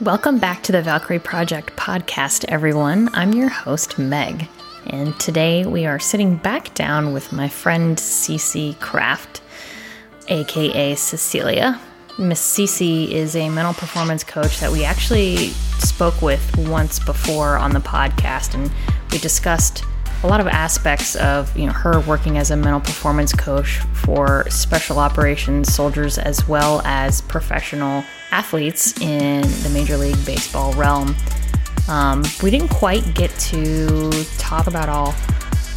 Welcome back to the Valkyrie Project podcast, everyone. I'm your host, Meg, and today we are sitting back down with my friend Cece Craft, aka Cecilia. Miss Cece is a mental performance coach that we actually spoke with once before on the podcast, and we discussed a lot of aspects of you know her working as a mental performance coach for special operations soldiers as well as professional athletes in the Major League Baseball realm. Um, we didn't quite get to talk about all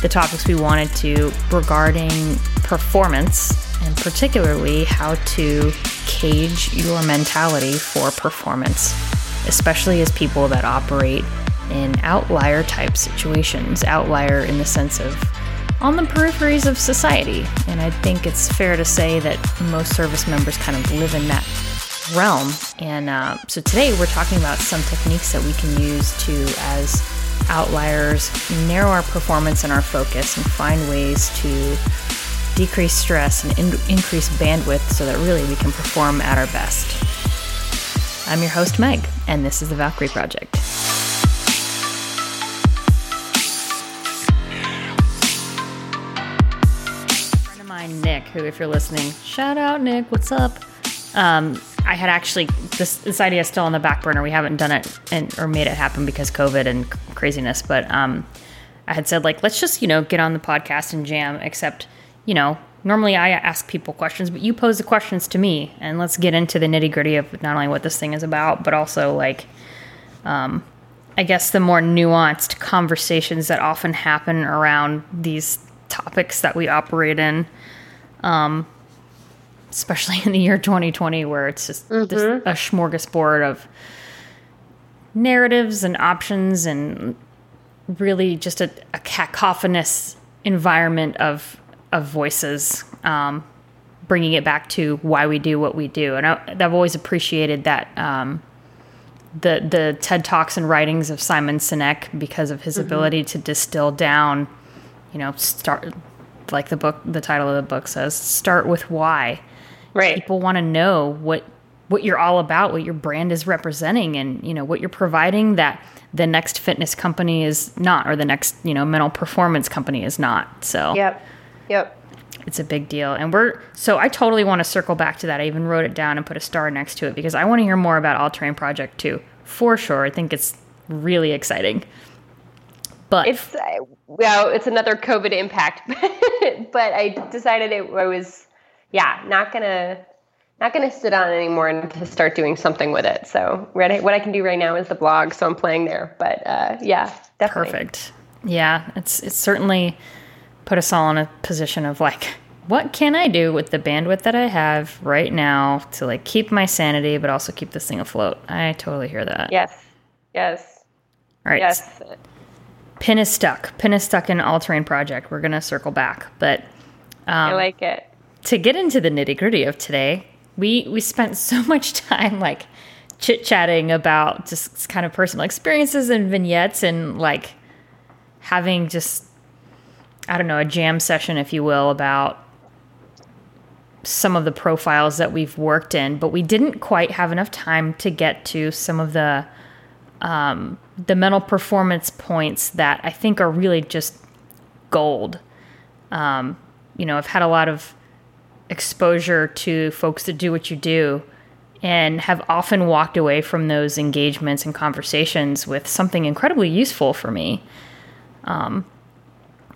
the topics we wanted to regarding performance and particularly how to cage your mentality for performance, especially as people that operate in outlier type situations, outlier in the sense of on the peripheries of society. And I think it's fair to say that most service members kind of live in that realm. And uh, so today we're talking about some techniques that we can use to, as outliers, narrow our performance and our focus and find ways to decrease stress and in- increase bandwidth so that really we can perform at our best. I'm your host, Meg, and this is the Valkyrie Project. friend of mine, Nick, who, if you're listening, shout out, Nick, what's up? Um, I had actually this this idea is still on the back burner. We haven't done it and or made it happen because COVID and craziness. But um, I had said like let's just you know get on the podcast and jam. Except you know normally I ask people questions, but you pose the questions to me, and let's get into the nitty gritty of not only what this thing is about, but also like um, I guess the more nuanced conversations that often happen around these topics that we operate in. Um, especially in the year 2020 where it's just, just a smorgasbord of narratives and options and really just a, a cacophonous environment of of voices um, bringing it back to why we do what we do. And I, i've always appreciated that um, the the ted talks and writings of simon sinek because of his ability to distill down you know start like the book the title of the book says start with why Right. people want to know what what you're all about, what your brand is representing, and you know what you're providing that the next fitness company is not, or the next you know mental performance company is not. So Yep. Yep. it's a big deal, and we're so I totally want to circle back to that. I even wrote it down and put a star next to it because I want to hear more about All Terrain Project too, for sure. I think it's really exciting. But It's uh, well, it's another COVID impact, but I decided it I was, yeah, not gonna, not gonna sit on it anymore and to start doing something with it. So what I, what I can do right now is the blog, so I'm playing there. But uh, yeah, definitely. Perfect. Yeah, it's it's certainly put us all in a position of like, what can I do with the bandwidth that I have right now to like keep my sanity, but also keep this thing afloat? I totally hear that. Yes. Yes. All right. Yes. Pin is stuck. Pin is stuck in all terrain project. We're gonna circle back, but I like it. To get into the nitty gritty of today, we we spent so much time like chit chatting about just kind of personal experiences and vignettes and like having just I don't know a jam session, if you will, about some of the profiles that we've worked in, but we didn't quite have enough time to get to some of the um, the mental performance points that I think are really just gold. Um, you know, I've had a lot of exposure to folks that do what you do and have often walked away from those engagements and conversations with something incredibly useful for me. Um,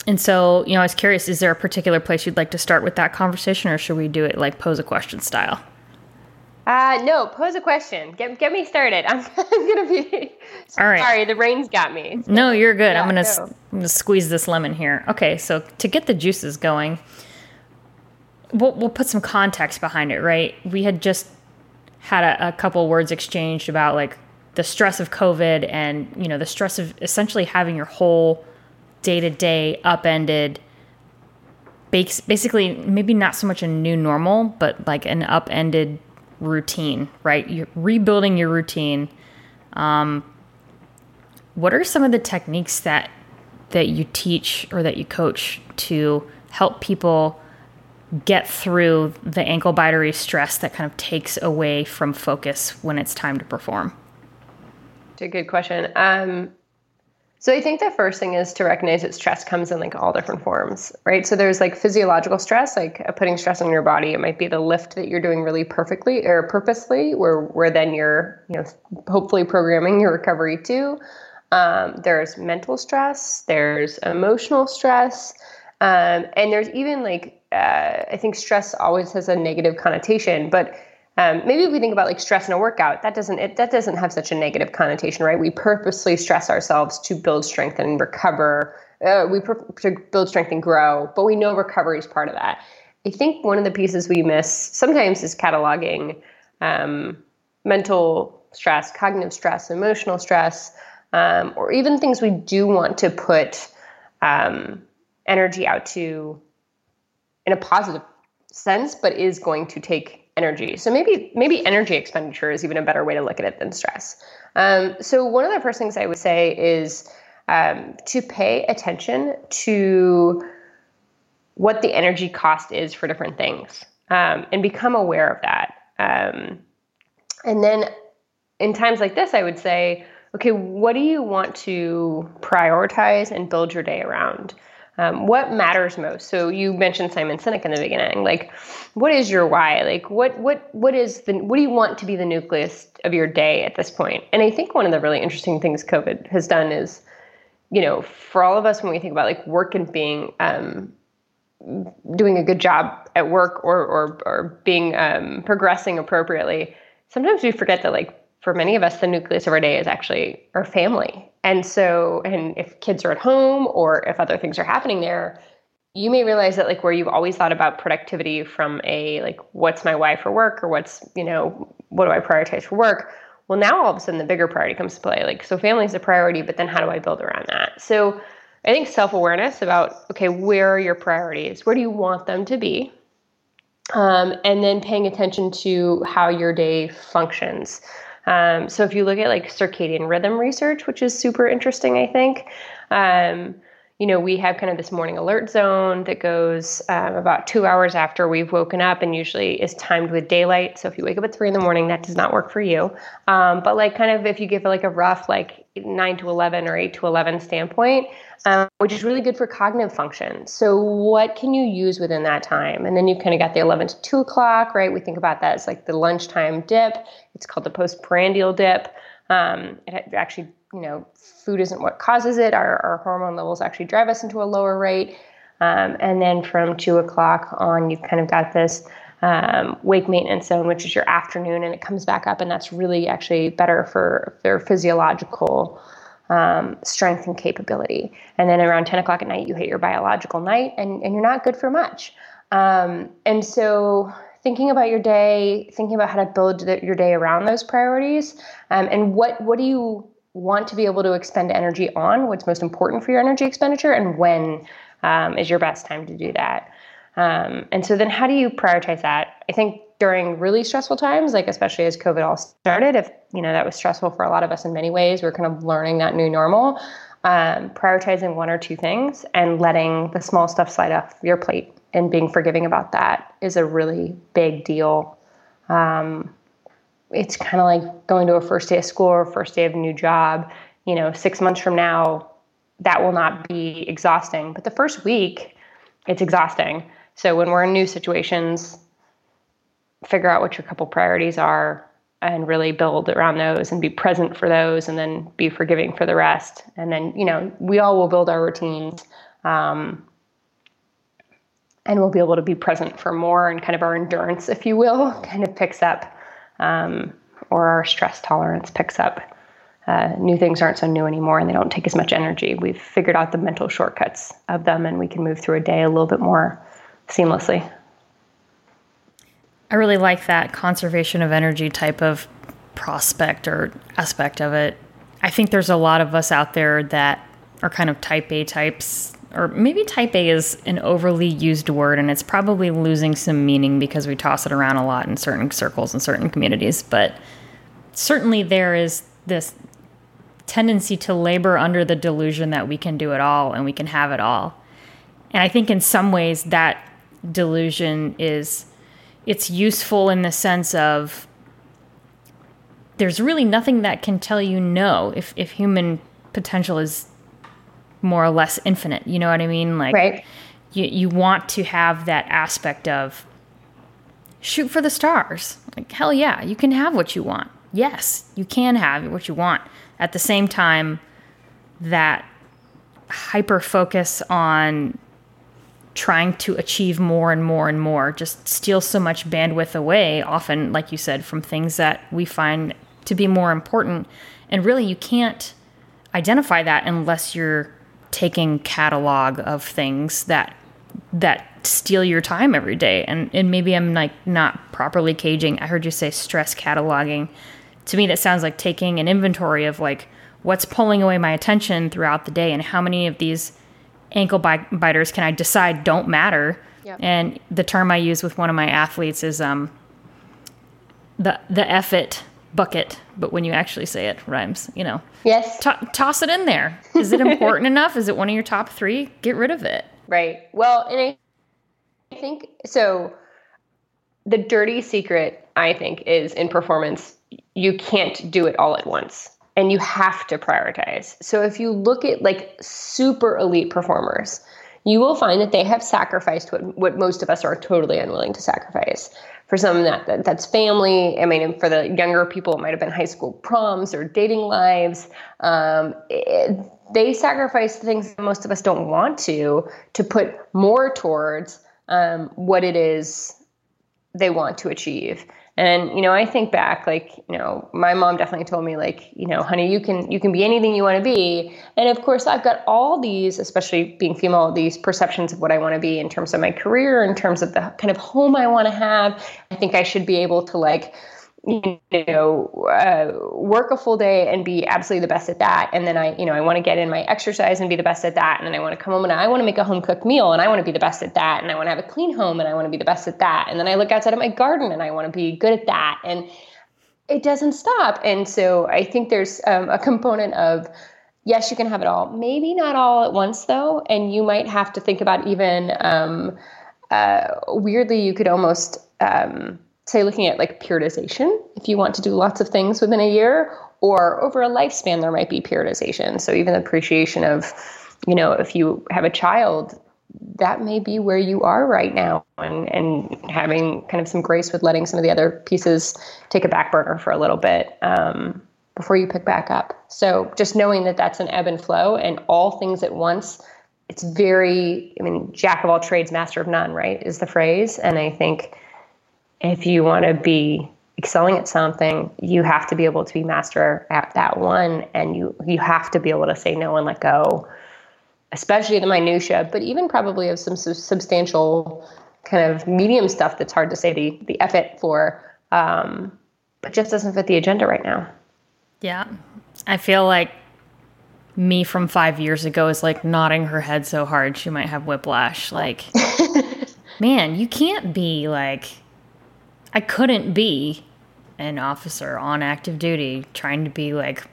and so, you know, I was curious is there a particular place you'd like to start with that conversation, or should we do it like pose a question style? Uh, no, pose a question. Get get me started. I'm, I'm gonna be. All right. Sorry, the rain's got me. No, you're good. I'm gonna no. I'm gonna squeeze this lemon here. Okay, so to get the juices going, we'll we'll put some context behind it, right? We had just had a, a couple words exchanged about like the stress of COVID and you know the stress of essentially having your whole day to day upended. Basically, maybe not so much a new normal, but like an upended routine, right? You're rebuilding your routine um, what are some of the techniques that that you teach or that you coach to help people get through the ankle bitery stress that kind of takes away from focus when it's time to perform It's a good question. Um, so I think the first thing is to recognize that stress comes in like all different forms, right? So there's like physiological stress, like uh, putting stress on your body. It might be the lift that you're doing really perfectly or purposely, where where then you're you know hopefully programming your recovery too. Um, there's mental stress. There's emotional stress, um, and there's even like uh, I think stress always has a negative connotation, but um, maybe if we think about like stress in a workout, that doesn't it, that doesn't have such a negative connotation, right? We purposely stress ourselves to build strength and recover. Uh, we to build strength and grow, but we know recovery is part of that. I think one of the pieces we miss sometimes is cataloging um, mental stress, cognitive stress, emotional stress, um, or even things we do want to put um, energy out to in a positive sense, but is going to take energy. So maybe maybe energy expenditure is even a better way to look at it than stress. Um, so one of the first things I would say is um, to pay attention to what the energy cost is for different things um, and become aware of that. Um, and then in times like this, I would say, okay, what do you want to prioritize and build your day around? Um, what matters most? So you mentioned Simon Sinek in the beginning. Like, what is your why? Like, what what what is the what do you want to be the nucleus of your day at this point? And I think one of the really interesting things COVID has done is, you know, for all of us when we think about like work and being um, doing a good job at work or or or being um, progressing appropriately, sometimes we forget that like for many of us, the nucleus of our day is actually our family and so, and if kids are at home or if other things are happening there, you may realize that like where you've always thought about productivity from a like what's my why for work or what's you know what do I prioritize for work. Well, now all of a sudden the bigger priority comes to play. Like so, family is a priority, but then how do I build around that? So, I think self awareness about okay, where are your priorities? Where do you want them to be? Um, and then paying attention to how your day functions. Um, so if you look at like circadian rhythm research, which is super interesting, I think. Um, you know, we have kind of this morning alert zone that goes um, about two hours after we've woken up and usually is timed with daylight. So if you wake up at three in the morning, that does not work for you. Um, but like kind of if you give like a rough like nine to 11 or eight to 11 standpoint, um, which is really good for cognitive function. So what can you use within that time? And then you kind of got the 11 to 2 o'clock, right? We think about that as like the lunchtime dip. It's called the postprandial dip. Um, it actually you know, food isn't what causes it. Our, our hormone levels actually drive us into a lower rate. Um, and then from two o'clock on, you've kind of got this um, wake maintenance zone, which is your afternoon, and it comes back up, and that's really actually better for their physiological um, strength and capability. And then around 10 o'clock at night, you hit your biological night, and, and you're not good for much. Um, and so, thinking about your day, thinking about how to build the, your day around those priorities, um, and what what do you want to be able to expend energy on, what's most important for your energy expenditure, and when um, is your best time to do that. Um, and so then how do you prioritize that? I think during really stressful times, like especially as COVID all started, if you know that was stressful for a lot of us in many ways, we're kind of learning that new normal. Um, prioritizing one or two things and letting the small stuff slide off your plate and being forgiving about that is a really big deal. Um, it's kind of like going to a first day of school or first day of a new job. You know, six months from now, that will not be exhausting. But the first week, it's exhausting. So when we're in new situations, figure out what your couple priorities are and really build around those and be present for those and then be forgiving for the rest. And then, you know, we all will build our routines. Um, and we'll be able to be present for more and kind of our endurance, if you will, kind of picks up um, or our stress tolerance picks up. Uh, new things aren't so new anymore and they don't take as much energy. We've figured out the mental shortcuts of them and we can move through a day a little bit more seamlessly. I really like that conservation of energy type of prospect or aspect of it. I think there's a lot of us out there that are kind of type A types or maybe type A is an overly used word and it's probably losing some meaning because we toss it around a lot in certain circles and certain communities. But certainly there is this tendency to labor under the delusion that we can do it all and we can have it all. And I think in some ways that delusion is it's useful in the sense of there's really nothing that can tell you no if if human potential is more or less infinite. You know what I mean? Like right. you you want to have that aspect of shoot for the stars. Like hell yeah, you can have what you want. Yes, you can have what you want. At the same time, that hyper focus on trying to achieve more and more and more just steals so much bandwidth away often like you said from things that we find to be more important and really you can't identify that unless you're taking catalog of things that that steal your time every day and and maybe I'm like not properly caging I heard you say stress cataloging to me that sounds like taking an inventory of like what's pulling away my attention throughout the day and how many of these ankle biters can I decide don't matter. Yep. And the term I use with one of my athletes is um, the the it bucket, but when you actually say it, rhymes. You know. Yes. T- toss it in there. Is it important enough? Is it one of your top three? Get rid of it. Right. Well, and I think so. The dirty secret, I think, is in performance. You can't do it all at once and you have to prioritize. So if you look at like super elite performers, you will find that they have sacrificed what, what most of us are totally unwilling to sacrifice. For some that, that that's family. I mean, for the younger people, it might have been high school proms or dating lives. Um, it, they sacrifice things that most of us don't want to to put more towards um, what it is they want to achieve. And you know, I think back, like you know, my mom definitely told me, like you know, honey, you can you can be anything you want to be. And of course, I've got all these, especially being female, these perceptions of what I want to be in terms of my career, in terms of the kind of home I want to have. I think I should be able to like you know uh, work a full day and be absolutely the best at that. And then i you know i want to get in my exercise and be the best at that. And then i want to come home and i want to make a home cooked meal and i want to be the best at that. And i want to have a clean home and i want to be the best at that. And then i look outside of my garden and i want to be good at that. And it doesn't stop. And so i think there's um, a component of yes you can have it all. Maybe not all at once though. And you might have to think about even um, uh, weirdly you could almost um, say looking at like periodization if you want to do lots of things within a year or over a lifespan there might be periodization. So even appreciation of you know if you have a child that may be where you are right now and and having kind of some grace with letting some of the other pieces take a back burner for a little bit um, before you pick back up. So just knowing that that's an ebb and flow and all things at once it's very i mean jack of all trades master of none right is the phrase. And i think if you want to be excelling at something, you have to be able to be master at that one, and you you have to be able to say no and let go, especially the minutia, but even probably of some substantial kind of medium stuff that's hard to say the the effort for, um, but just doesn't fit the agenda right now. Yeah, I feel like me from five years ago is like nodding her head so hard she might have whiplash. Like, man, you can't be like I couldn't be an officer on active duty trying to be like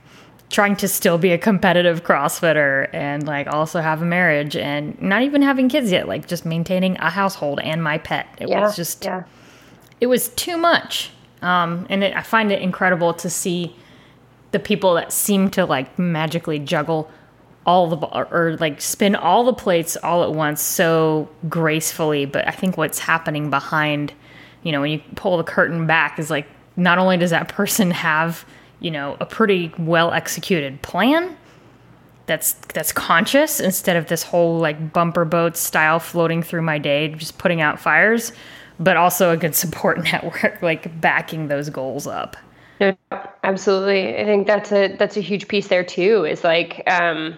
trying to still be a competitive crossfitter and like also have a marriage and not even having kids yet like just maintaining a household and my pet it yeah, was just yeah. it was too much um, and it, i find it incredible to see the people that seem to like magically juggle all the or, or like spin all the plates all at once so gracefully but i think what's happening behind you know, when you pull the curtain back, is like not only does that person have, you know, a pretty well executed plan that's that's conscious instead of this whole like bumper boat style floating through my day, just putting out fires, but also a good support network like backing those goals up. Absolutely. I think that's a that's a huge piece there too. Is like um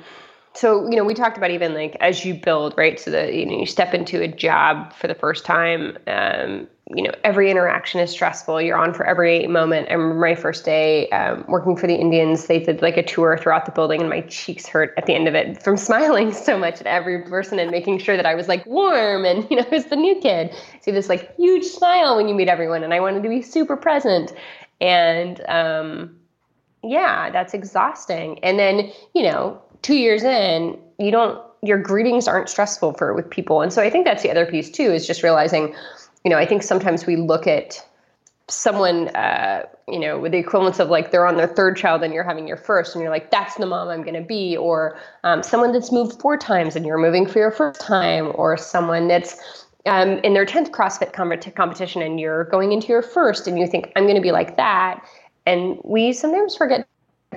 so you know we talked about even like as you build right so that you know you step into a job for the first time um, you know every interaction is stressful. You're on for every moment. I remember my first day um, working for the indians they did like a tour throughout the building and my cheeks hurt at the end of it from smiling so much at every person and making sure that i was like warm and you know I was the new kid. See this like huge smile when you meet everyone and i wanted to be super present. And um, yeah that's exhausting. And then you know two years in, you don't your greetings aren't stressful for with people. And so I think that's the other piece too, is just realizing, you know, I think sometimes we look at someone, uh, you know, with the equivalence of like they're on their third child and you're having your first, and you're like, that's the mom I'm going to be, or um, someone that's moved four times and you're moving for your first time, or someone that's um, in their 10th CrossFit com- competition and you're going into your first and you think, I'm going to be like that. And we sometimes forget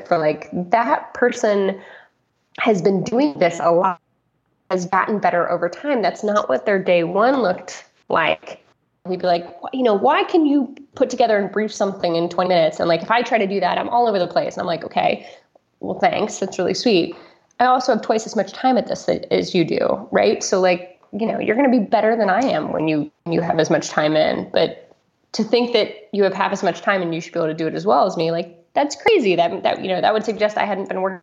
for like that person has been doing this a lot, has gotten better over time. That's not what their day one looked like. We'd be like, you know, why can you put together and brief something in 20 minutes? And like, if I try to do that, I'm all over the place. And I'm like, okay, well, thanks. That's really sweet. I also have twice as much time at this as you do, right? So like, you know, you're going to be better than I am when you you have as much time in. But to think that you have half as much time and you should be able to do it as well as me, like that's crazy. That that you know that would suggest I hadn't been working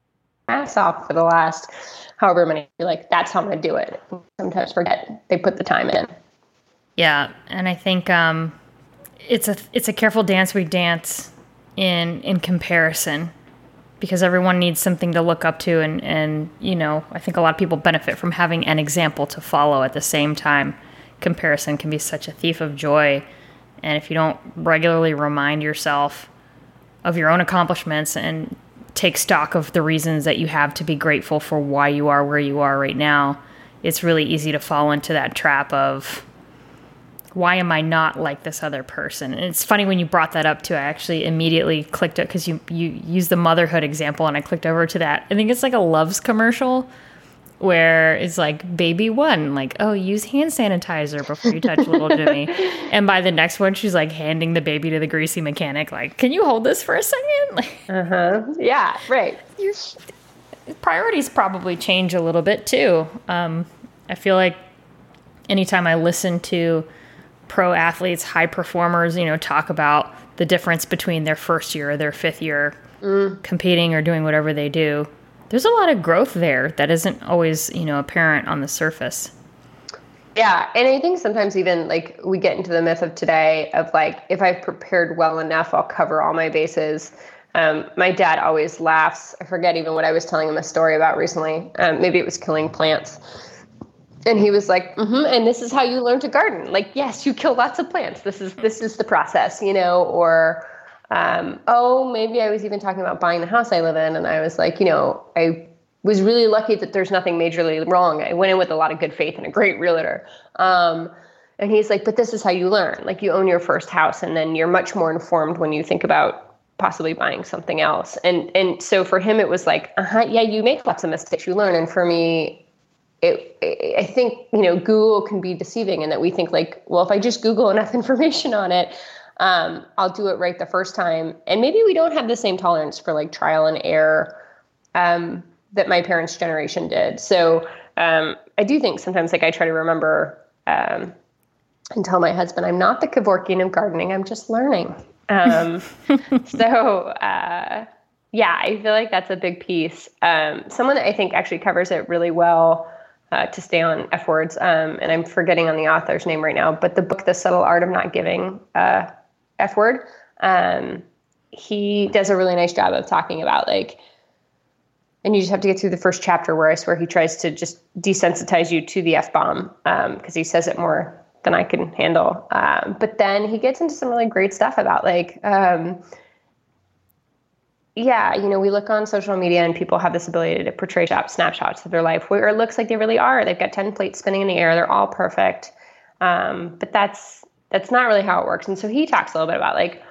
ass off for the last however many. Like that's how I'm going to do it. Sometimes forget they put the time in. Yeah, and I think um, it's a it's a careful dance. We dance in in comparison because everyone needs something to look up to and and you know i think a lot of people benefit from having an example to follow at the same time. Comparison can be such a thief of joy. And if you don't regularly remind yourself of your own accomplishments and take stock of the reasons that you have to be grateful for why you are where you are right now it's really easy to fall into that trap of why am I not like this other person? And it's funny when you brought that up too. I actually immediately clicked it because you you use the motherhood example, and I clicked over to that. I think it's like a Luvs commercial where it's like baby one, like oh use hand sanitizer before you touch little Jimmy, and by the next one she's like handing the baby to the greasy mechanic, like can you hold this for a second? uh huh. Yeah. Right. Your priorities probably change a little bit too. Um, I feel like anytime I listen to pro athletes, high performers, you know, talk about the difference between their first year or their fifth year mm. competing or doing whatever they do. There's a lot of growth there that isn't always, you know, apparent on the surface. Yeah, and I think sometimes even like we get into the myth of today of like if I've prepared well enough, I'll cover all my bases. Um, my dad always laughs. I forget even what I was telling him a story about recently. Um, maybe it was killing plants and he was like mm-hmm, and this is how you learn to garden. Like yes you kill lots of plants. This is this is the process you know or um, oh maybe i was even talking about buying the house i live in and i was like you know i was really lucky that there's nothing majorly wrong. I went in with a lot of good faith and a great realtor. Um, and he's like but this is how you learn. Like you own your first house and then you're much more informed when you think about possibly buying something else. And and so for him it was like uh-huh yeah you make lots of mistakes. You learn. And for me it, I think you know Google can be deceiving in that we think like, well, if I just Google enough information on it, um, I'll do it right the first time. And maybe we don't have the same tolerance for like trial and error um, that my parents' generation did. So um, I do think sometimes like I try to remember um, and tell my husband I'm not the Kevorkian of gardening. I'm just learning. Um, so. Uh, yeah, I feel like that's a big piece. Um, someone that I think actually covers it really well uh, to stay on F words. Um, and I'm forgetting on the author's name right now, but the book, The Subtle Art of Not Giving uh, F word, um, he does a really nice job of talking about like, and you just have to get through the first chapter where I swear he tries to just desensitize you to the F bomb because um, he says it more than I can handle. Um, but then he gets into some really great stuff about like, um, yeah, you know, we look on social media and people have this ability to portray snapshots of their life where it looks like they really are. They've got 10 plates spinning in the air. They're all perfect. Um, but that's, that's not really how it works. And so he talks a little bit about like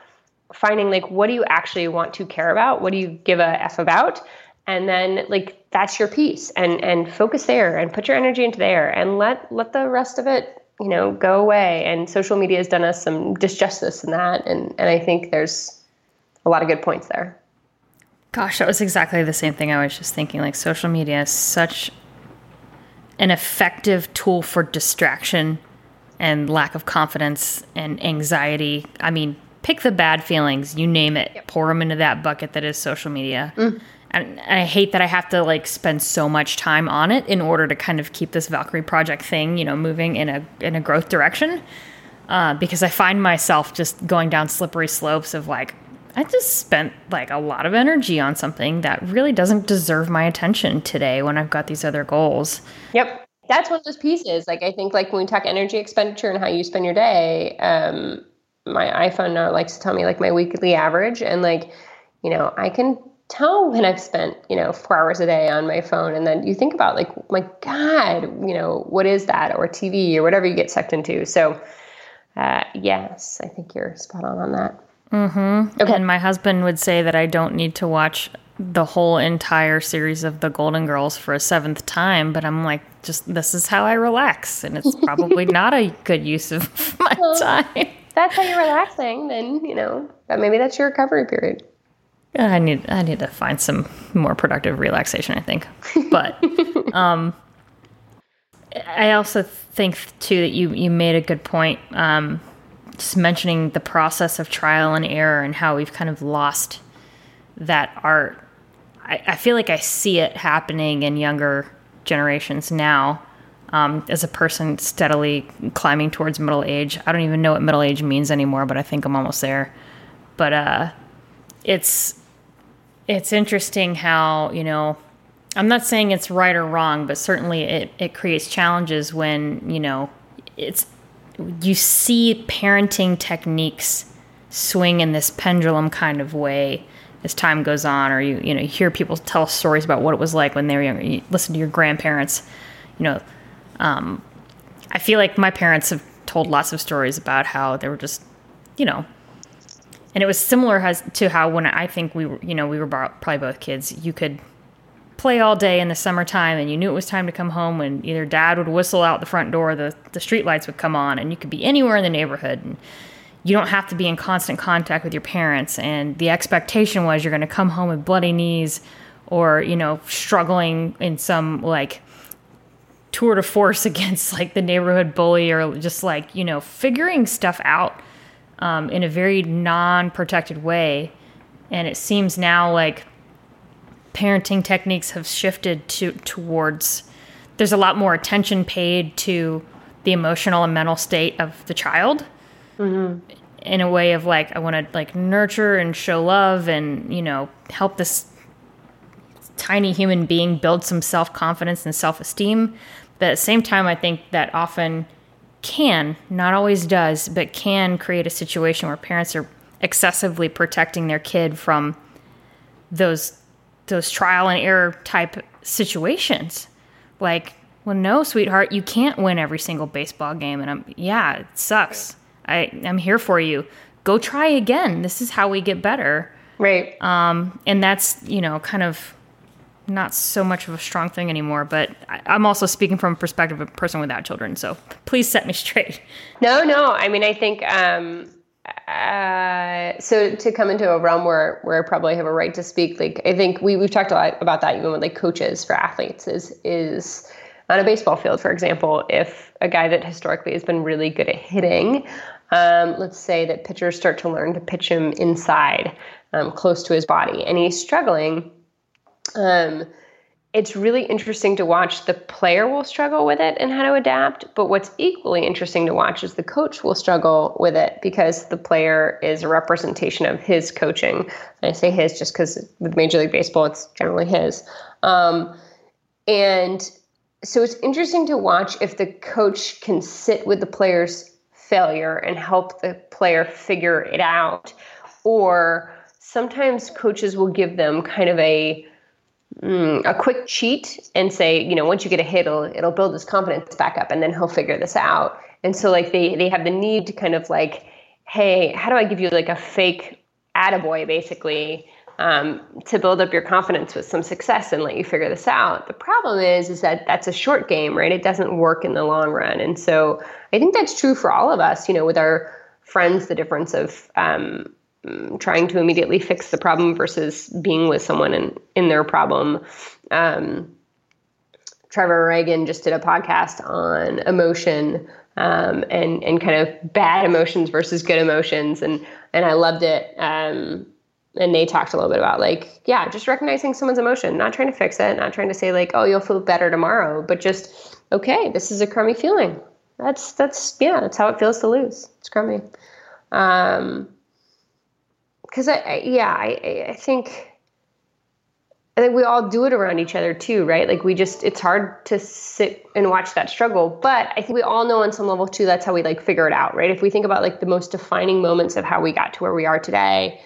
finding like, what do you actually want to care about? What do you give a F about? And then like, that's your piece and, and focus there and put your energy into there and let, let the rest of it, you know, go away. And social media has done us some disjustice in that. And, and I think there's a lot of good points there. Gosh, that was exactly the same thing I was just thinking. Like, social media is such an effective tool for distraction and lack of confidence and anxiety. I mean, pick the bad feelings, you name it, yep. pour them into that bucket that is social media. Mm. And, and I hate that I have to like spend so much time on it in order to kind of keep this Valkyrie project thing, you know, moving in a in a growth direction. Uh, because I find myself just going down slippery slopes of like, I just spent like a lot of energy on something that really doesn't deserve my attention today when I've got these other goals. Yep. That's one of those pieces. Like I think like when we talk energy expenditure and how you spend your day, um, my iPhone now likes to tell me like my weekly average, and like, you know, I can tell when I've spent, you know, four hours a day on my phone. And then you think about like, my God, you know, what is that? Or TV or whatever you get sucked into. So, uh, yes, I think you're spot on on that. Mm-hmm. Okay. And my husband would say that I don't need to watch the whole entire series of the Golden Girls for a seventh time, but I'm like, just this is how I relax, and it's probably not a good use of my well, time. That's how you're relaxing, then you know, maybe that's your recovery period. I need I need to find some more productive relaxation. I think, but um, I also think too that you you made a good point. Um, just mentioning the process of trial and error and how we've kind of lost that art. I, I feel like I see it happening in younger generations now. Um, as a person steadily climbing towards middle age, I don't even know what middle age means anymore, but I think I'm almost there. But uh, it's it's interesting how you know I'm not saying it's right or wrong, but certainly it, it creates challenges when you know it's you see parenting techniques swing in this pendulum kind of way as time goes on, or you you know hear people tell stories about what it was like when they were younger. You listen to your grandparents, you know. Um, I feel like my parents have told lots of stories about how they were just, you know, and it was similar as to how when I think we were, you know, we were probably both kids. You could play all day in the summertime and you knew it was time to come home when either dad would whistle out the front door the, the street lights would come on and you could be anywhere in the neighborhood and you don't have to be in constant contact with your parents. And the expectation was you're going to come home with bloody knees or you know struggling in some like tour de force against like the neighborhood bully or just like you know figuring stuff out um, in a very non-protected way. And it seems now like parenting techniques have shifted to towards there's a lot more attention paid to the emotional and mental state of the child mm-hmm. in a way of like i want to like nurture and show love and you know help this tiny human being build some self-confidence and self-esteem but at the same time i think that often can not always does but can create a situation where parents are excessively protecting their kid from those those trial and error type situations. Like, well, no, sweetheart, you can't win every single baseball game. And I'm, yeah, it sucks. I, I'm here for you. Go try again. This is how we get better. Right. Um, and that's, you know, kind of not so much of a strong thing anymore. But I, I'm also speaking from a perspective of a person without children. So please set me straight. No, no. I mean, I think, um, uh, so to come into a realm where where I probably have a right to speak, like I think we we've talked a lot about that even with like coaches for athletes is is on a baseball field, for example, if a guy that historically has been really good at hitting, um, let's say that pitchers start to learn to pitch him inside, um, close to his body, and he's struggling. Um, it's really interesting to watch. The player will struggle with it and how to adapt, but what's equally interesting to watch is the coach will struggle with it because the player is a representation of his coaching. And I say his just because with Major League Baseball, it's generally his. Um, and so it's interesting to watch if the coach can sit with the player's failure and help the player figure it out, or sometimes coaches will give them kind of a mm, a quick cheat and say, you know, once you get a hit, it'll, it'll build his confidence back up and then he'll figure this out. And so like they, they have the need to kind of like, hey, how do I give you like a fake attaboy basically um, to build up your confidence with some success and let you figure this out. The problem is, is that that's a short game, right? It doesn't work in the long run. And so I think that's true for all of us, you know, with our friends, the difference of, um, trying to immediately fix the problem versus being with someone in, in their problem. Um, Trevor Ragan just did a podcast on emotion um, and and kind of bad emotions versus good emotions, and and I loved it. Um, and they talked a little bit about like yeah, just recognizing someone's emotion, not trying to fix it, not trying to say like oh you'll feel better tomorrow, but just okay, this is a crummy feeling. That's that's yeah, that's how it feels to lose. It's crummy. Um, because I, I, yeah I I think I think we all do it around each other too, right? Like we just it's hard to sit and watch that struggle. But I think we all know on some level too that's how we like figure it out, right? If we think about like the most defining moments of how we got to where we are today,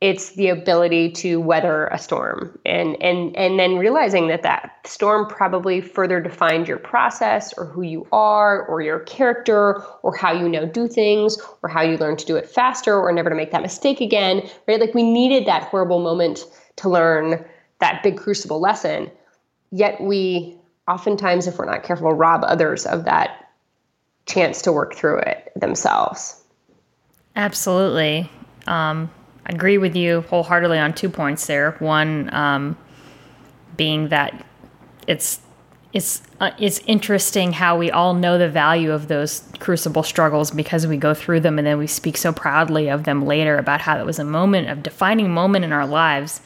it's the ability to weather a storm. And and and then realizing that that storm probably further defined your process or who you are or your character or how you now do things or how you learn to do it faster or never to make that mistake again right? Like we needed that horrible moment to learn that big crucible lesson. Yet we oftentimes if we're not careful rob others of that chance to work through it themselves. Absolutely. Um agree with you wholeheartedly on two points there. One um, being that it's it's uh, it's interesting how we all know the value of those crucible struggles because we go through them and then we speak so proudly of them later about how it was a moment of defining moment in our lives.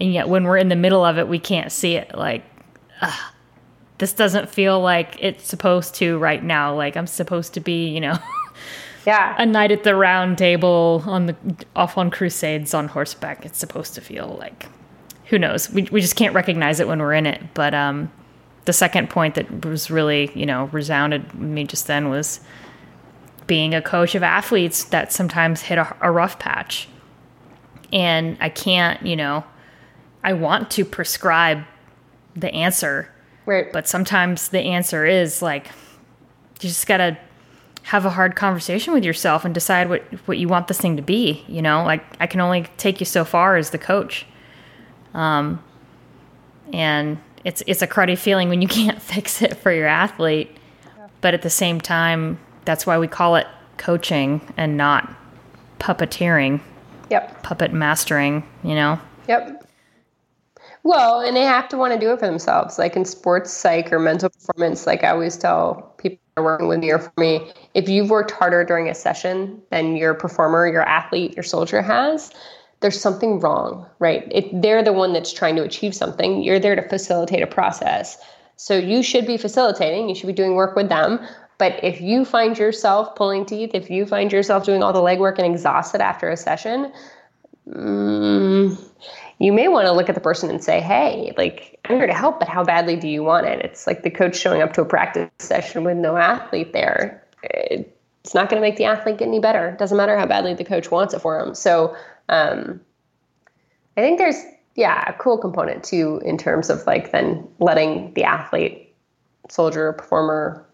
And yet when we're in the middle of it we can't see it. Like ugh, this doesn't feel like it's supposed to right now. Like i'm supposed to be you know yeah. a knight at the round table on the off on crusades on horseback. It's supposed to feel like who knows? We, we just can't recognize it when we're in it. But um the second point that was really you know resounded me just then was being a coach of athletes that sometimes hit a, a rough patch. And i can't you know i want to prescribe the answer right. but sometimes the answer is like you just gotta have a hard conversation with yourself and decide what what you want this thing to be. You know, like I can only take you so far as the coach. Um, and it's it's a cruddy feeling when you can't fix it for your athlete, but at the same time, that's why we call it coaching and not puppeteering. Yep. Puppet mastering. You know. Yep. Well, and they have to want to do it for themselves. Like in sports psych or mental performance, like I always tell people working with me or for me, if you've worked harder during a session than your performer, your athlete, your soldier has, there's something wrong, right? If they're the one that's trying to achieve something, you're there to facilitate a process. So you should be facilitating, you should be doing work with them. But if you find yourself pulling teeth, if you find yourself doing all the legwork and exhausted after a session, mm, you may want to look at the person and say, hey, like, I'm here to help, but how badly do you want it? It's like the coach showing up to a practice session with no athlete there. It's not going to make the athlete get any better. It doesn't matter how badly the coach wants it for them. So um, I think there's, yeah, a cool component too in terms of like then letting the athlete, soldier, performer,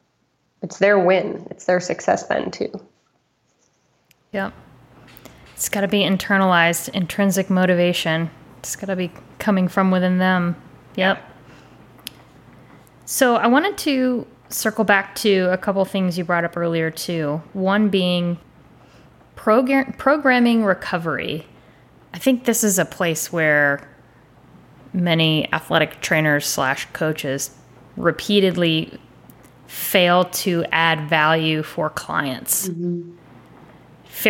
it's their win, it's their success then too. Yep. It's got to be internalized, intrinsic motivation. It's got to be coming from within them. Yep. So I wanted to circle back to a couple things you brought up earlier too. One being program- programming recovery. I think this is a place where many athletic trainers slash coaches repeatedly fail to add value for clients. Mm-hmm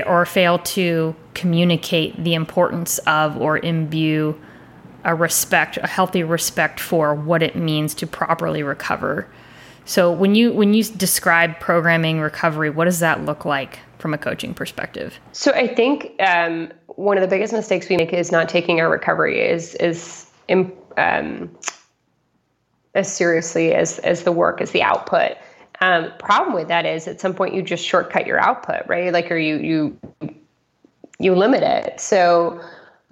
or fail to communicate the importance of or imbue a respect, a healthy respect for what it means to properly recover. So when you when you describe programming recovery, what does that look like from a coaching perspective? So I think um, one of the biggest mistakes we make is not taking our recovery is is um, as seriously as as the work as the output. Um, problem with that is at some point you just shortcut your output, right? Like, or you you you limit it. So,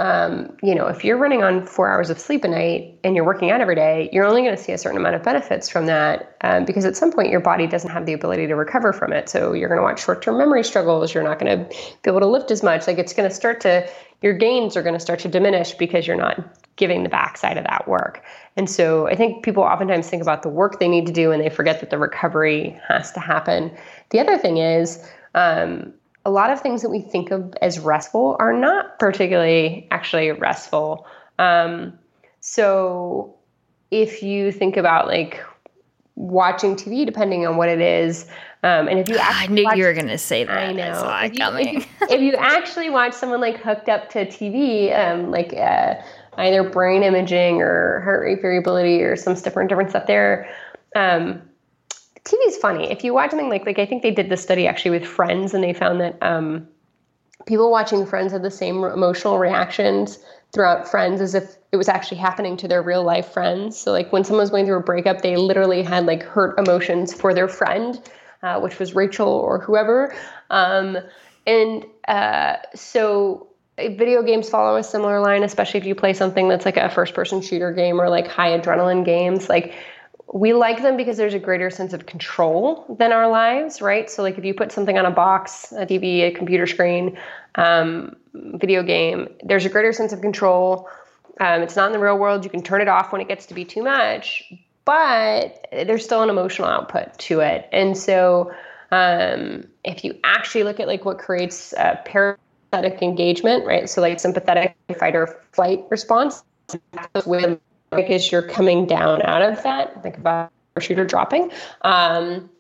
um, you know, if you're running on four hours of sleep a night and you're working out every day, you're only going to see a certain amount of benefits from that um, because at some point your body doesn't have the ability to recover from it. So you're going to watch short-term memory struggles. You're not going to be able to lift as much. Like it's going to start to your gains are going to start to diminish because you're not giving the backside of that work. And so I think people oftentimes think about the work they need to do and they forget that the recovery has to happen. The other thing is, um, a lot of things that we think of as restful are not particularly actually restful. Um, so if you think about like watching TV, depending on what it is, um, and if you I knew watch, you were going to say that. I know. I if, you, if, you, if, you, actually watch someone like hooked up to TV, um, like uh, either brain imaging or heart rate variability or some different different stuff there. Um, TV is funny. If you watch something like like I think they did this study actually with Friends, and they found that um, people watching Friends had the same emotional reactions throughout friends as if it was actually happening to their real life friends. So like when someone was going through a breakup, they literally had like hurt emotions for their friend, uh, which was Rachel or whoever. Um, and uh, so video games follow a similar line, especially if you play something that's like a first person shooter game or like high adrenaline games. Like we like them because there's a greater sense of control than our lives, right? So, like if you put something on a box, a TV, a computer screen, um, video game, there's a greater sense of control. Um, it's not in the real world. You can turn it off when it gets to be too much, but there's still an emotional output to it. And so, um, if you actually look at like what creates a parasympathetic engagement, right? So, like sympathetic fight or flight response, with because you're coming down out of that. Think about a shooter dropping. Um,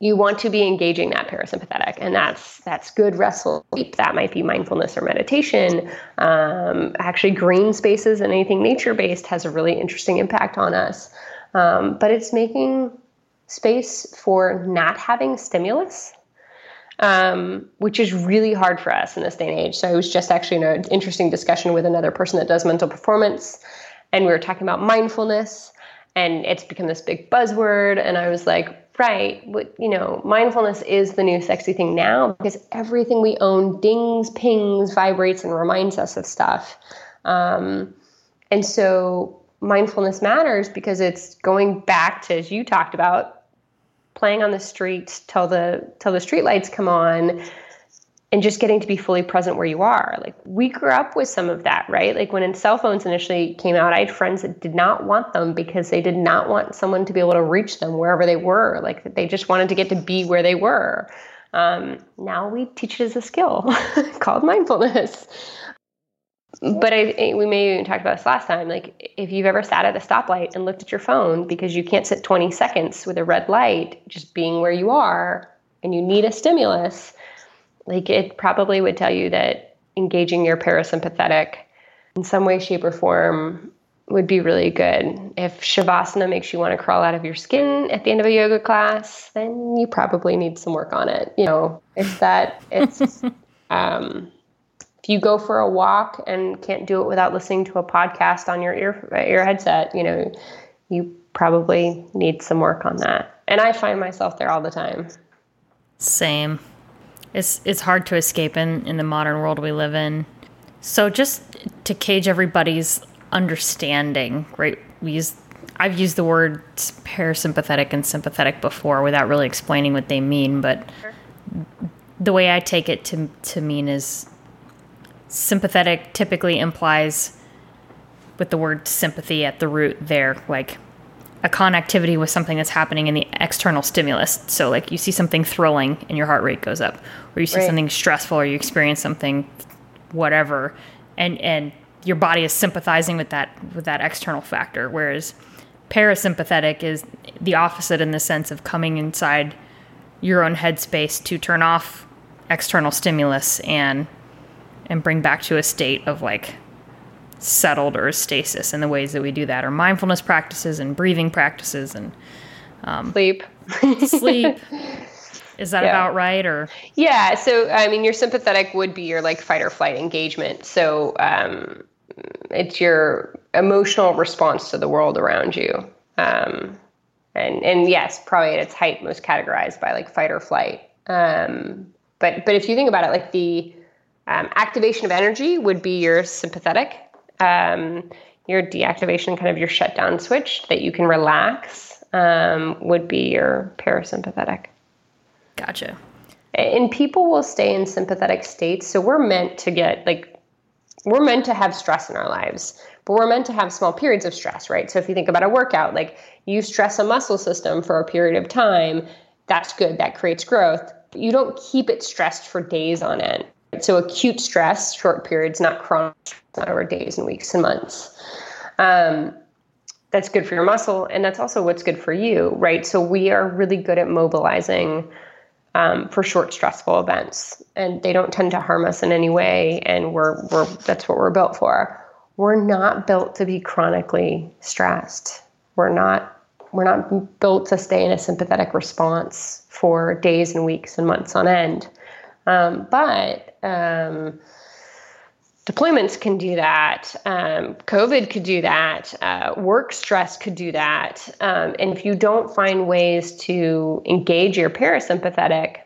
you want to be engaging that parasympathetic, and that's that's good restful sleep. That might be mindfulness or meditation. Um, actually, green spaces and anything nature based has a really interesting impact on us. Um, but it's making space for not having stimulus um, which is really hard for us in this day and age. So I was just actually in an interesting discussion with another person that does mental performance, and we were talking about mindfulness and it's become this big buzzword and i was like right what, you know mindfulness is the new sexy thing now because everything we own dings pings vibrates and reminds us of stuff. Um, and so mindfulness matters because it's going back to as you talked about playing on the street till the till the street lights come on and just getting to be fully present where you are. Like we grew up with some of that, right? Like when cell phones initially came out, I had friends that did not want them because they did not want someone to be able to reach them wherever they were. Like they just wanted to get to be where they were. Um, now we teach it as a skill called mindfulness. But I, we may even talked about this last time. Like if you've ever sat at a stoplight and looked at your phone because you can't sit 20 seconds with a red light, just being where you are, and you need a stimulus like it probably would tell you that engaging your parasympathetic in some way, shape, or form would be really good. If Shavasana makes you want to crawl out of your skin at the end of a yoga class, then you probably need some work on it. You know, it's that it's um, if you go for a walk and can't do it without listening to a podcast on your ear ear headset, you know, you probably need some work on that. And I find myself there all the time. Same. It's it's hard to escape in in the modern world we live in. So just to cage everybody's understanding, right? We use I've used the word parasympathetic and sympathetic before without really explaining what they mean, but the way I take it to to mean is sympathetic typically implies with the word sympathy at the root there, like a connectivity with something that's happening in the external stimulus. So, like you see something thrilling and your heart rate goes up, or you see right. something stressful, or you experience something, whatever, and and your body is sympathizing with that with that external factor. Whereas parasympathetic is the opposite in the sense of coming inside your own headspace to turn off external stimulus and and bring back to a state of like settled or stasis. And the ways that we do that are mindfulness practices and breathing practices and um, sleep. sleep. Is that yeah. about right? Or yeah. So I mean, your sympathetic would be your like fight or flight engagement. So um, it's your emotional response to the world around you. Um, and and yes, probably at its height, most categorized by like fight or flight. Um, but but if you think about it, like the um, activation of energy would be your sympathetic, um, your deactivation, kind of your shutdown switch that you can relax, um, would be your parasympathetic. Gotcha. And people will stay in sympathetic states. So we're meant to get like, we're meant to have stress in our lives, but we're meant to have small periods of stress, right? So if you think about a workout, like you stress a muscle system for a period of time, that's good. That creates growth. But you don't keep it stressed for days on end. So acute stress, short periods, not chronic, not over days and weeks and months. Um, that's good for your muscle, and that's also what's good for you, right? So we are really good at mobilizing um, for short, stressful events, and they don't tend to harm us in any way. And we're we're that's what we're built for. We're not built to be chronically stressed. We're not we're not built to stay in a sympathetic response for days and weeks and months on end. Um, but um, deployments can do that. Um, COVID could do that. Uh, work stress could do that. Um, and if you don't find ways to engage your parasympathetic,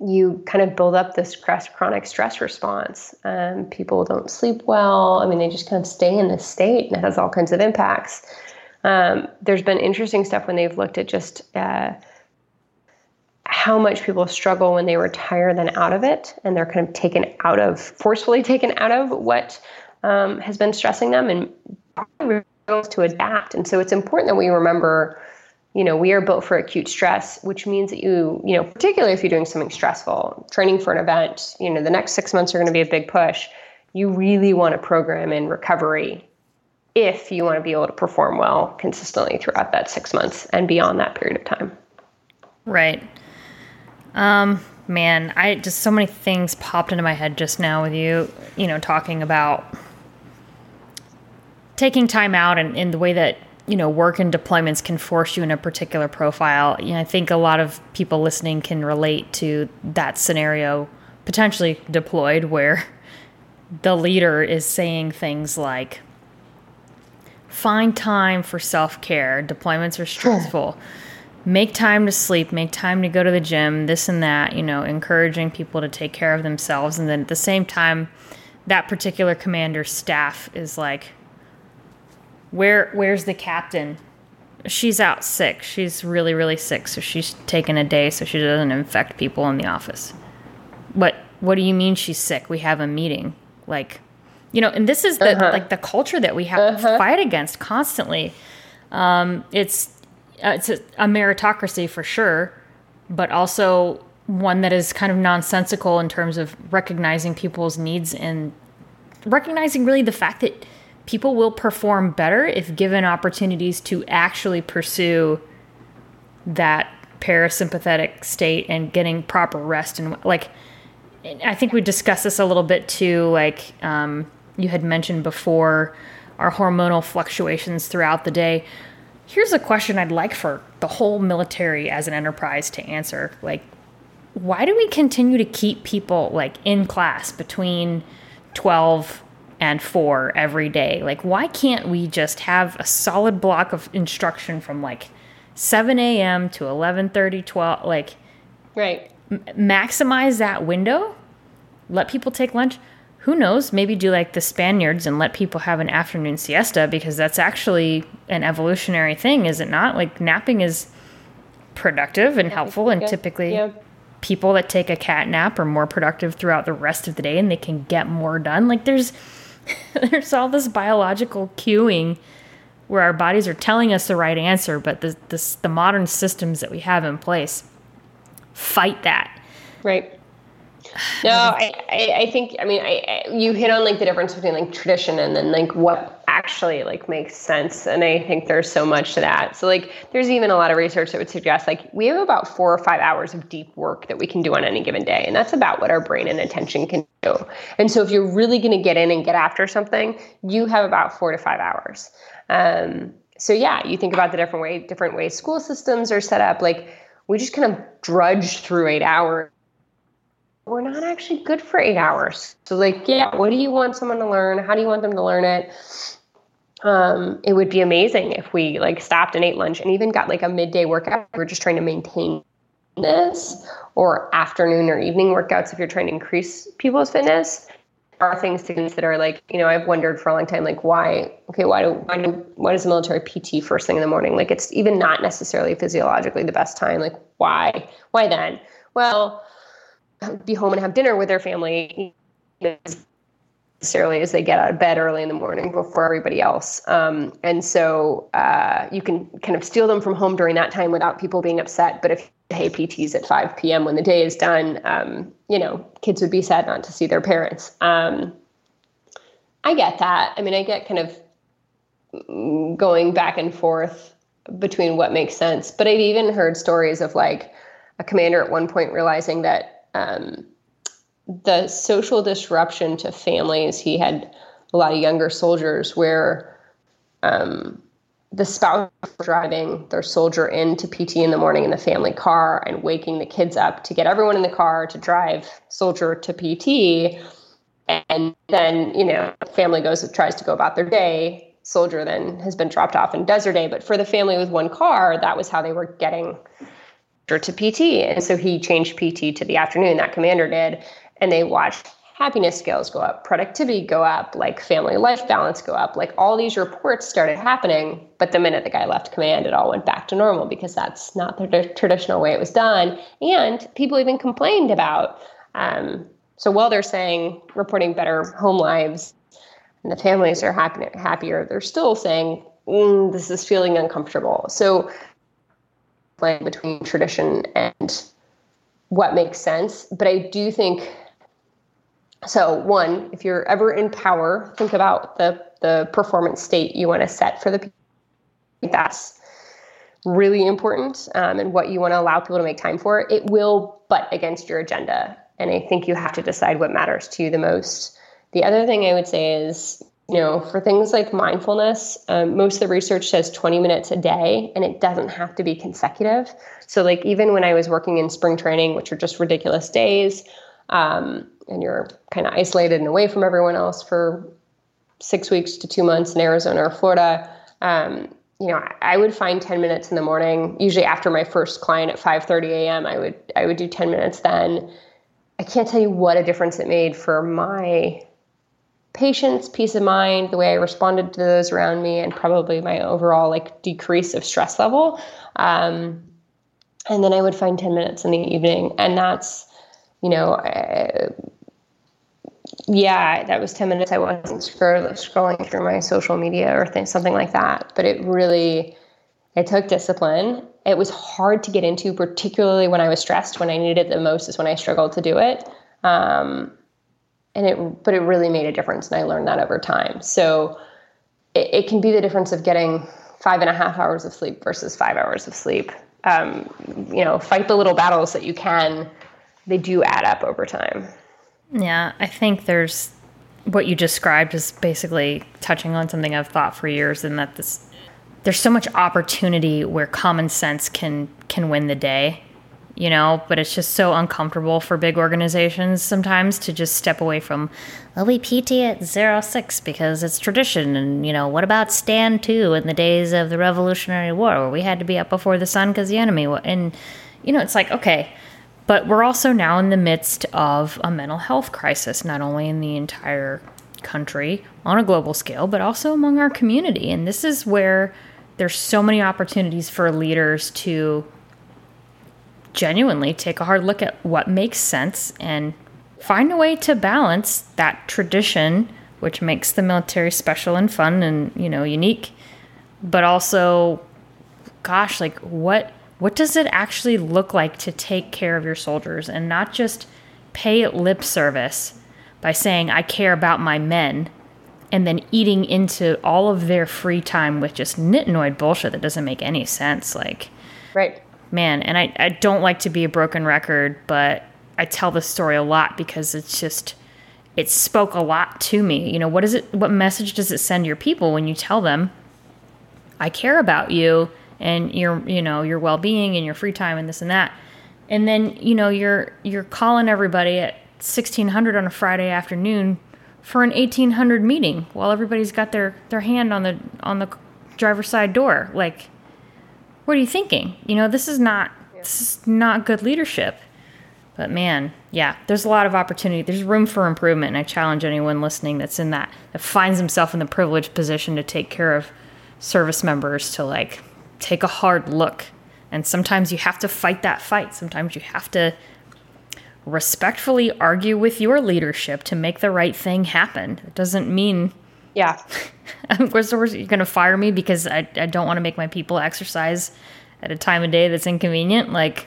you kind of build up this chronic stress response. Um, people don't sleep well. I mean, they just kind of stay in this state, and it has all kinds of impacts. Um, there's been interesting stuff when they've looked at just uh, how much people struggle when they retire then out of it and they're kind of taken out of forcefully taken out of what um, has been stressing them and to adapt. And so it's important that we remember you know we are built for acute stress which means that you you know particularly if you're doing something stressful training for an event you know the next six months are going to be a big push. You really want to program in recovery if you want to be able to perform well consistently throughout that six months and beyond that period of time. Right um, man, I just so many things popped into my head just now with you, you know, talking about taking time out and in the way that you know work and deployments can force you in a particular profile. You know, I think a lot of people listening can relate to that scenario, potentially deployed, where the leader is saying things like, "Find time for self care. Deployments are stressful." Make time to sleep, make time to go to the gym, this and that, you know, encouraging people to take care of themselves. And then at the same time, that particular commander's staff is like, where where's the captain? She's out sick. She's really, really sick. So she's taking a day so she doesn't infect people in the office. What what do you mean she's sick? We have a meeting. Like, you know, and this is the uh-huh. like the culture that we have uh-huh. to fight against constantly. Um, it's it's a, a meritocracy for sure, but also one that is kind of nonsensical in terms of recognizing people's needs and recognizing really the fact that people will perform better if given opportunities to actually pursue that parasympathetic state and getting proper rest. And like i think we discussed this a little bit too like um, you had mentioned before our hormonal fluctuations throughout the day Here's a question I'd like for the whole military as an enterprise to answer. Like, why do we continue to keep people like in class between 12 and 4 every day? Like, why can't we just have a solid block of instruction from like 7 a.m. to 11:30, 12? Like, right. M- maximize that window. Let people take lunch who knows, maybe do like the Spaniards and let people have an afternoon siesta because that's actually an evolutionary thing, is it not? Like napping is productive and helpful, and typically yeah. people that take a cat nap are more productive throughout the rest of the day and they can get more done. Like there's there's all this biological cueing where our bodies are telling us the right answer, but the the, the modern systems that we have in place fight that. Right. No, I, I, think I mean I, I, you hit on like the difference between like tradition and then like what actually like makes sense, and I think there's so much to that. So like there's even a lot of research that would suggest like we have about four or five hours of deep work that we can do on any given day, and that's about what our brain and attention can do. And so if you're really going to get in and get after something, you have about four to five hours. Um, so yeah, you think about the different way different ways school systems are set up, like we just kind of drudge through eight hours we're not actually good for eight hours. So, like, yeah, what do you want someone to learn? How do you want them to learn it? Um, it would be amazing if we like stopped and ate lunch and even got like a midday workout. We're just trying to maintain this or afternoon or evening workouts if you're trying to increase people's fitness are things to consider like you know i've wondered for a long time like why okay why do why do why does the military pt first thing in the morning like it's even not necessarily physiologically the best time like why why then well be home and have dinner with their family necessarily as they get out of bed early in the morning before everybody else. Um, and so uh, you can kind of steal them from home during that time without people being upset. But if hey PTs at 5 p.m. when the day is done, um, you know, kids would be sad not to see their parents. Um, I get that. I mean, I get kind of going back and forth between what makes sense. But I've even heard stories of like a commander at one point realizing that um, the social disruption to families. He had a lot of younger soldiers where um, the spouse driving their soldier into PT in the morning in the family car and waking the kids up to get everyone in the car to drive soldier to PT. and then you know family goes tries to go about their day soldier then has been dropped off in Desert day but for the family with one car that was how they were getting to pt and so he changed pt to the afternoon that commander did and they watched happiness scales go up, productivity go up, like family life balance go up. Like all these reports started happening, but the minute the guy left command, it all went back to normal because that's not the traditional way it was done. And people even complained about. Um, so while they're saying reporting better home lives and the families are happy, happier, they're still saying mm, this is feeling uncomfortable. So playing between tradition and what makes sense, but I do think so, one, if you're ever in power, think about the the performance state you want to set for the people. That's really important, um, and what you want to allow people to make time for. It will butt against your agenda, and I think you have to decide what matters to you the most. The other thing I would say is, you know, for things like mindfulness, um, most of the research says 20 minutes a day, and it doesn't have to be consecutive. So, like even when I was working in spring training, which are just ridiculous days. Um, and you're kind of isolated and away from everyone else for six weeks to two months in Arizona or Florida, um, you know, I would find 10 minutes in the morning, usually after my first client at 5:30 a.m. I would I would do 10 minutes then. I can't tell you what a difference it made for my patience, peace of mind, the way I responded to those around me, and probably my overall like decrease of stress level. Um, and then I would find 10 minutes in the evening, and that's, you know, uh, yeah, that was 10 minutes. I wasn't scrolling through my social media or th- something like that. But it really, it took discipline. It was hard to get into, particularly when I was stressed. When I needed it the most is when I struggled to do it. Um, and it, but it really made a difference. And I learned that over time. So it, it can be the difference of getting five and a half hours of sleep versus five hours of sleep. Um, you know, fight the little battles that you can. They do add up over time. Yeah, I think there's what you described is basically touching on something I've thought for years, and that this there's so much opportunity where common sense can can win the day, you know. But it's just so uncomfortable for big organizations sometimes to just step away from, well, we PT at zero six because it's tradition, and you know, what about stand to in the days of the Revolutionary War where we had to be up before the sun because the enemy, and you know, it's like okay but we're also now in the midst of a mental health crisis, not only in the entire country on a global scale, but also among our community. And this is where there's so many opportunities for leaders to genuinely take a hard look at what makes sense and find a way to balance that tradition which makes the military special and fun and you know unique but also gosh like what what does it actually look like to take care of your soldiers and not just pay lip service by saying, I care about my men, and then eating into all of their free time with just nitnoid bullshit that doesn't make any sense? Like, right. Man, and I, I don't like to be a broken record, but I tell this story a lot because it's just it spoke a lot to me. You know, what is it what message does it send your people when you tell them I care about you and your you know your well-being and your free time and this and that and then you know you're you're calling everybody at 1600 on a friday afternoon for an 1800 meeting while everybody's got their their hand on the on the driver's side door like what are you thinking you know this is not this is not good leadership but man yeah there's a lot of opportunity there's room for improvement and i challenge anyone listening that's in that that finds himself in the privileged position to take care of service members to like take a hard look. And sometimes you have to fight that fight. Sometimes you have to respectfully argue with your leadership to make the right thing happen. It doesn't mean, yeah, of course, you're going to fire me because I, I don't want to make my people exercise at a time of day that's inconvenient. Like,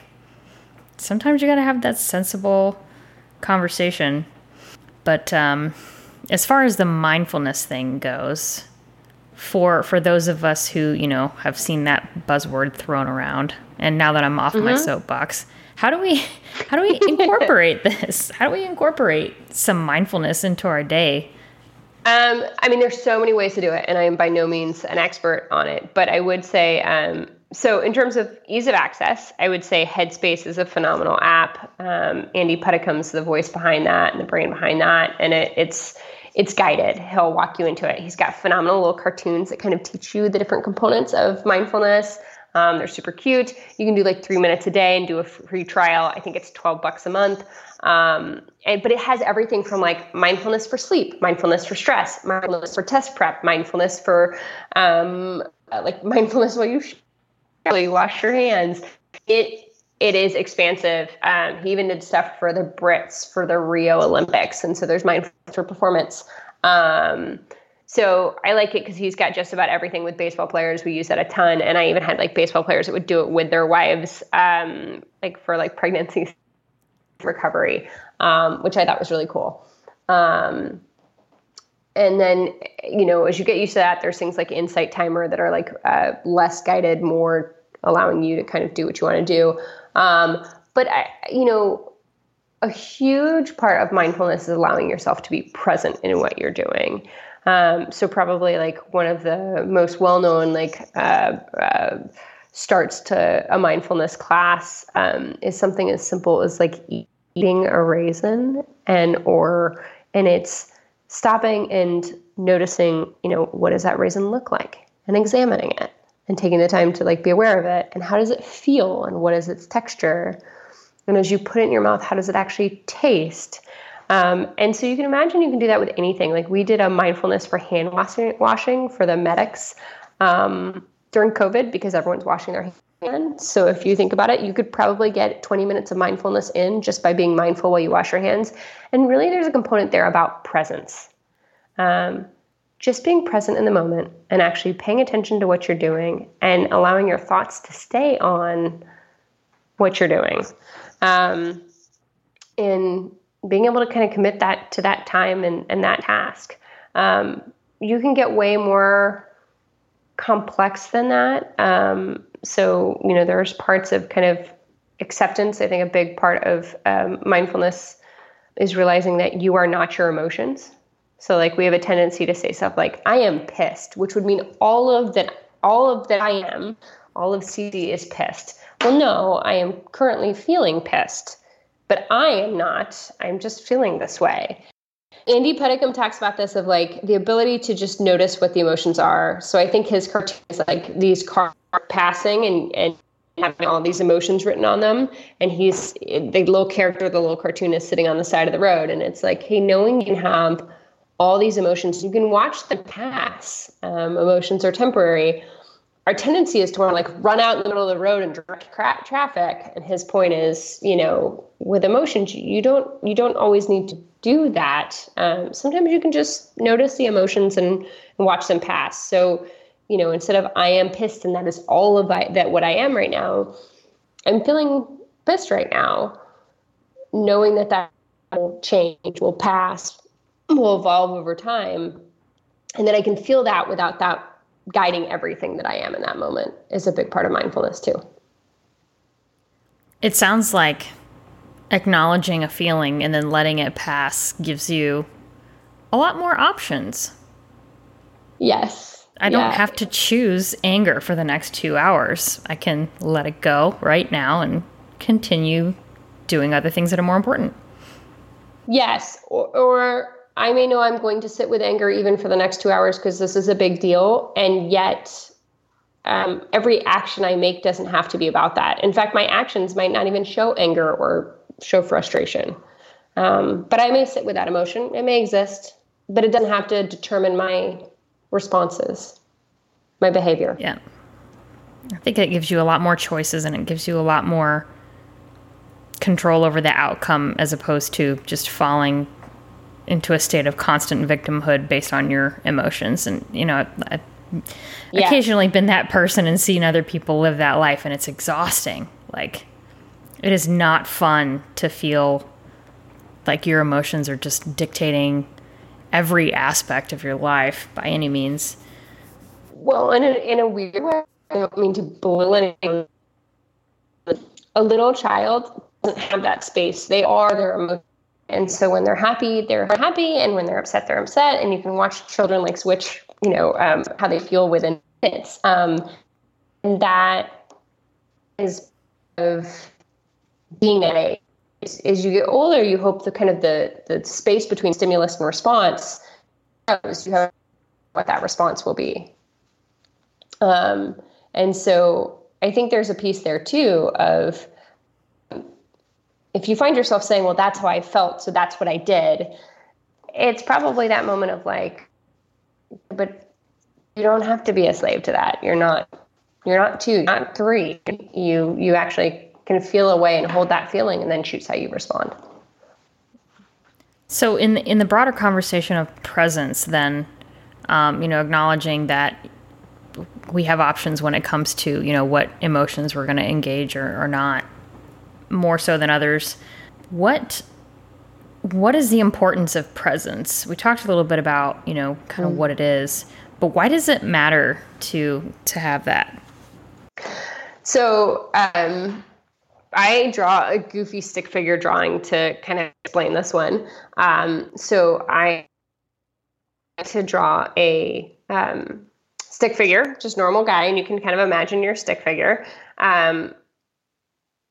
sometimes you got to have that sensible conversation. But um, as far as the mindfulness thing goes, for for those of us who you know have seen that buzzword thrown around and now that i'm off mm-hmm. my soapbox how do we how do we incorporate this how do we incorporate some mindfulness into our day um, i mean there's so many ways to do it and i am by no means an expert on it but i would say um, so in terms of ease of access, I would say Headspace is a phenomenal app. Um, Andy Puddicombe's the voice behind that and the brain behind that, and it, it's it's guided. He'll walk you into it. He's got phenomenal little cartoons that kind of teach you the different components of mindfulness. Um, they're super cute. You can do like three minutes a day and do a free trial. I think it's 12 bucks a month. Um, and, but it has everything from like mindfulness for sleep, mindfulness for stress, mindfulness for test prep, mindfulness for um, like mindfulness while you you wash your hands. It it is expansive. Um, he even did stuff for the Brits for the Rio Olympics, and so there's mindfulness for performance. Um, so I like it because he's got just about everything with baseball players. We use that a ton, and I even had like baseball players that would do it with their wives, um, like for like pregnancy recovery, um, which I thought was really cool. Um, and then you know as you get used to that there's things like insight timer that are like uh, less guided more allowing you to kind of do what you want to do um, but I, you know a huge part of mindfulness is allowing yourself to be present in what you're doing um, so probably like one of the most well-known like uh, uh, starts to a mindfulness class um, is something as simple as like eating a raisin and or and it's stopping and noticing, you know, what does that raisin look like and examining it and taking the time to like be aware of it and how does it feel and what is its texture. And as you put it in your mouth how does it actually taste um, and so you can imagine you can do that with anything. Like we did a mindfulness for hand washing, for the medics um, during covid because everyone's washing their hands so if you think about it you could probably get 20 minutes of mindfulness in just by being mindful while you wash your hands. And really there's a component there about presence. Um, just being present in the moment and actually paying attention to what you're doing and allowing your thoughts to stay on what you're doing. Um, and being able to kind of commit that to that time and, and that task. Um, you can get way more complex than that. Um, so, you know, there's parts of kind of acceptance. I think a big part of um, mindfulness is realizing that you are not your emotions. So like we have a tendency to say stuff like I am pissed, which would mean all of that all of that I am, all of Cici is pissed. Well, no, I am currently feeling pissed, but I am not. I'm just feeling this way. Andy Puddicombe talks about this of like the ability to just notice what the emotions are. So I think his cartoon is like these cars passing and, and having all these emotions written on them. And he's the little character, the little cartoon is sitting on the side of the road. And it's like, hey, knowing you have all these emotions. You can watch them pass. Um, emotions are temporary. Our tendency is to want to like run out in the middle of the road and direct cra- traffic. And his point is, you know, with emotions, you don't you don't always need to do that. Um, sometimes you can just notice the emotions and, and watch them pass. So, you know, instead of I am pissed and that is all of I, that what I am right now, I'm feeling pissed right now, knowing that that will change, will pass, will evolve over time and that I can feel that without that guiding everything that I am in that moment is a big part of mindfulness too. It sounds like acknowledging a feeling and then letting it pass gives you a lot more options. Yes. I don't yeah. have to choose anger for the next two hours. I can let it go right now and continue doing other things that are more important. Yes. Or, or I may know I'm going to sit with anger even for the next two hours because this is a big deal. And yet, um, every action I make doesn't have to be about that. In fact, my actions might not even show anger or show frustration. Um, but I may sit with that emotion. It may exist, but it doesn't have to determine my responses, my behavior. Yeah. I think it gives you a lot more choices and it gives you a lot more control over the outcome as opposed to just falling into a state of constant victimhood based on your emotions. And, you know, I've yeah. occasionally been that person and seen other people live that life, and it's exhausting. Like, it is not fun to feel like your emotions are just dictating every aspect of your life by any means. Well, in a, in a weird way, I don't mean to belittle anything. A little child doesn't have that space. They are their emotions and so when they're happy, they're happy, and when they're upset, they're upset. And you can watch children like switch, you know, um, how they feel within minutes. Um, and that is of being at age. As, as you get older, you hope the kind of the the space between stimulus and response you have what that response will be. Um, and so I think there's a piece there too of if you find yourself saying, well, that's how I felt, so that's what I did, it's probably that moment of like, but you don't have to be a slave to that. You're not you're not two, you're not three. You you actually can feel a way and hold that feeling and then choose how you respond. So in the, in the broader conversation of presence, then, um, you know, acknowledging that we have options when it comes to you know what emotions we're going to engage or, or not, more so than others. What what is the importance of presence? We talked a little bit about you know kind of mm. what it is, but why does it matter to to have that? So um, I draw a goofy stick figure drawing to kind of explain this one. Um, so I to draw a um, stick figure, just normal guy, and you can kind of imagine your stick figure. Um,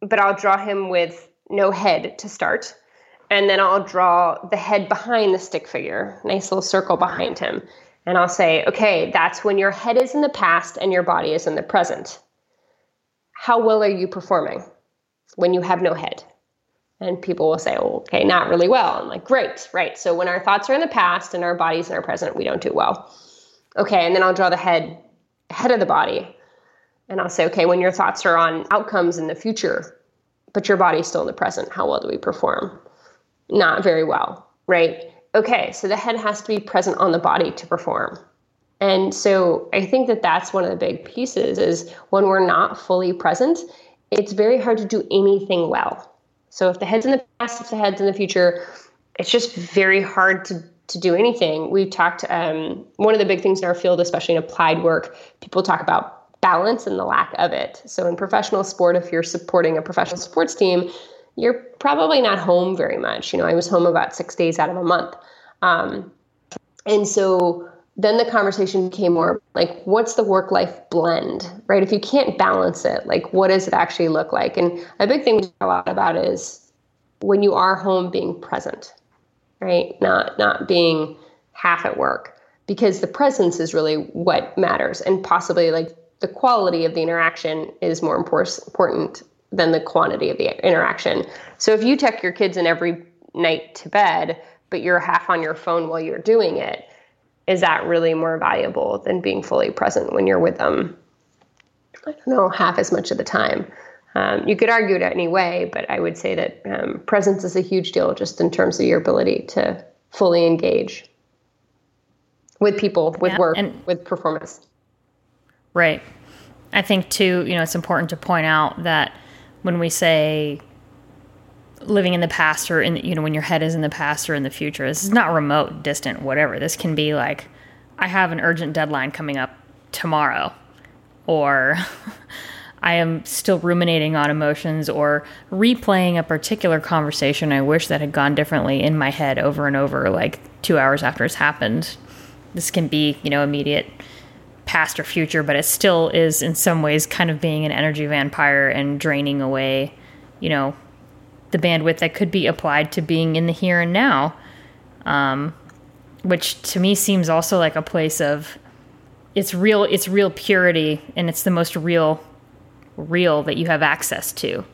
but I'll draw him with no head to start. And then I'll draw the head behind the stick figure, nice little circle behind him. And I'll say, okay, that's when your head is in the past and your body is in the present. How well are you performing? When you have no head. And people will say, oh, okay, not really well. I'm like, great, right. So when our thoughts are in the past and our bodies in our present, we don't do well. Okay, and then I'll draw the head, head of the body. And I'll say, okay, when your thoughts are on outcomes in the future, but your body's still in the present, how well do we perform? Not very well, right? Okay, so the head has to be present on the body to perform. And so I think that that's one of the big pieces is when we're not fully present, it's very hard to do anything well. So if the head's in the past, if the head's in the future, it's just very hard to to do anything. We've talked um, one of the big things in our field, especially in applied work, people talk about balance and the lack of it. So in professional sport, if you're supporting a professional sports team, you're probably not home very much. You know, I was home about six days out of a month, um, and so then the conversation became more like what's the work life blend right? If you can't balance it like what does it actually look like? And a big thing we talk a lot about is when you are home being present right? Not not being half at work because the presence is really what matters. And possibly like the quality of the interaction is more important than the quantity of the interaction. So if you tuck your kids in every night to bed but you're half on your phone while you're doing it is that really more valuable than being fully present when you're with them? I don't know, half as much of the time. Um, you could argue it any way, but I would say that um, presence is a huge deal just in terms of your ability to fully engage with people, with yeah, work, and, with performance. Right. I think, too, you know, it's important to point out that when we say living in the past or in you know when your head is in the past or in the future this is not remote distant whatever. This can be like i have an urgent deadline coming up tomorrow or i am still ruminating on emotions or replaying a particular conversation i wish that had gone differently in my head over and over like 2 hours after it's happened. This can be you know immediate past or future but it still is in some ways kind of being an energy vampire and draining away you know the bandwidth that could be applied to being in the here and now, um, which to me seems also like a place of it's real it's real purity and it's the most real real that you have access to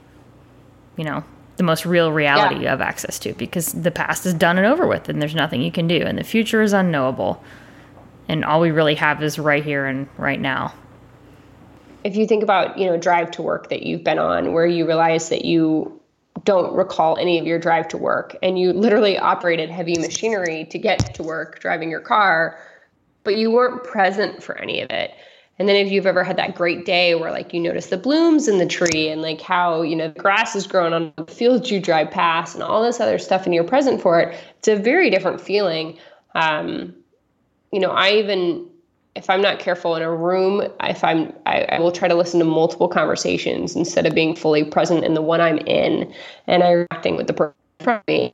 you know the most real reality yeah. you have access to because the past is done and over with and there's nothing you can do and the future is unknowable and all we really have is right here and right now if you think about you know drive to work that you've been on where you realize that you don't recall any of your drive to work. And you literally operated heavy machinery to get to work driving your car but you weren't present for any of it. And then if you've ever had that great day where like you notice the blooms in the tree and like how you know the grass is growing on the fields you drive past and all this other stuff and you're present for it it's a very different feeling. Um, you know i even if I'm not careful in a room, if I'm, I, I, will try to listen to multiple conversations instead of being fully present in the one I'm in and I'm interacting with the person.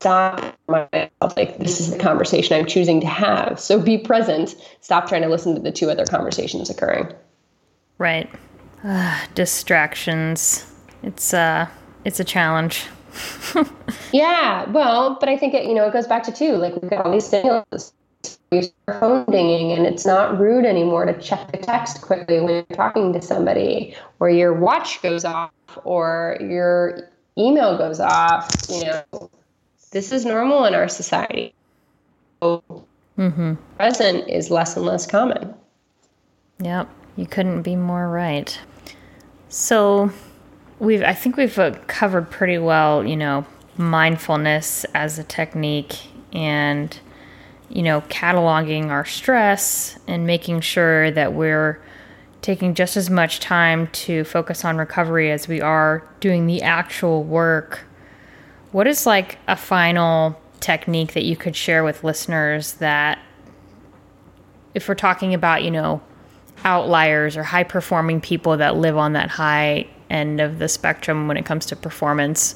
Stop myself, like this is the conversation I'm choosing to have. So be present. Stop trying to listen to the two other conversations occurring. Right. Uh, distractions. it's uh it's a challenge. yeah, well, but I think it you know it goes back to two like we've got all these stimulus your phone dinging and it's not rude anymore to check the text quickly when you're talking to somebody or your watch goes off or your email goes off you know. This is normal in our society. So mm-hmm. present is less and less common. Yep you couldn't be more right. So we've i think we've uh, covered pretty well you know mindfulness as a technique and you know, cataloging our stress and making sure that we're taking just as much time to focus on recovery as we are doing the actual work. What is like a final technique that you could share with listeners that if we're talking about, you know, outliers or high performing people that live on that high end of the spectrum when it comes to performance,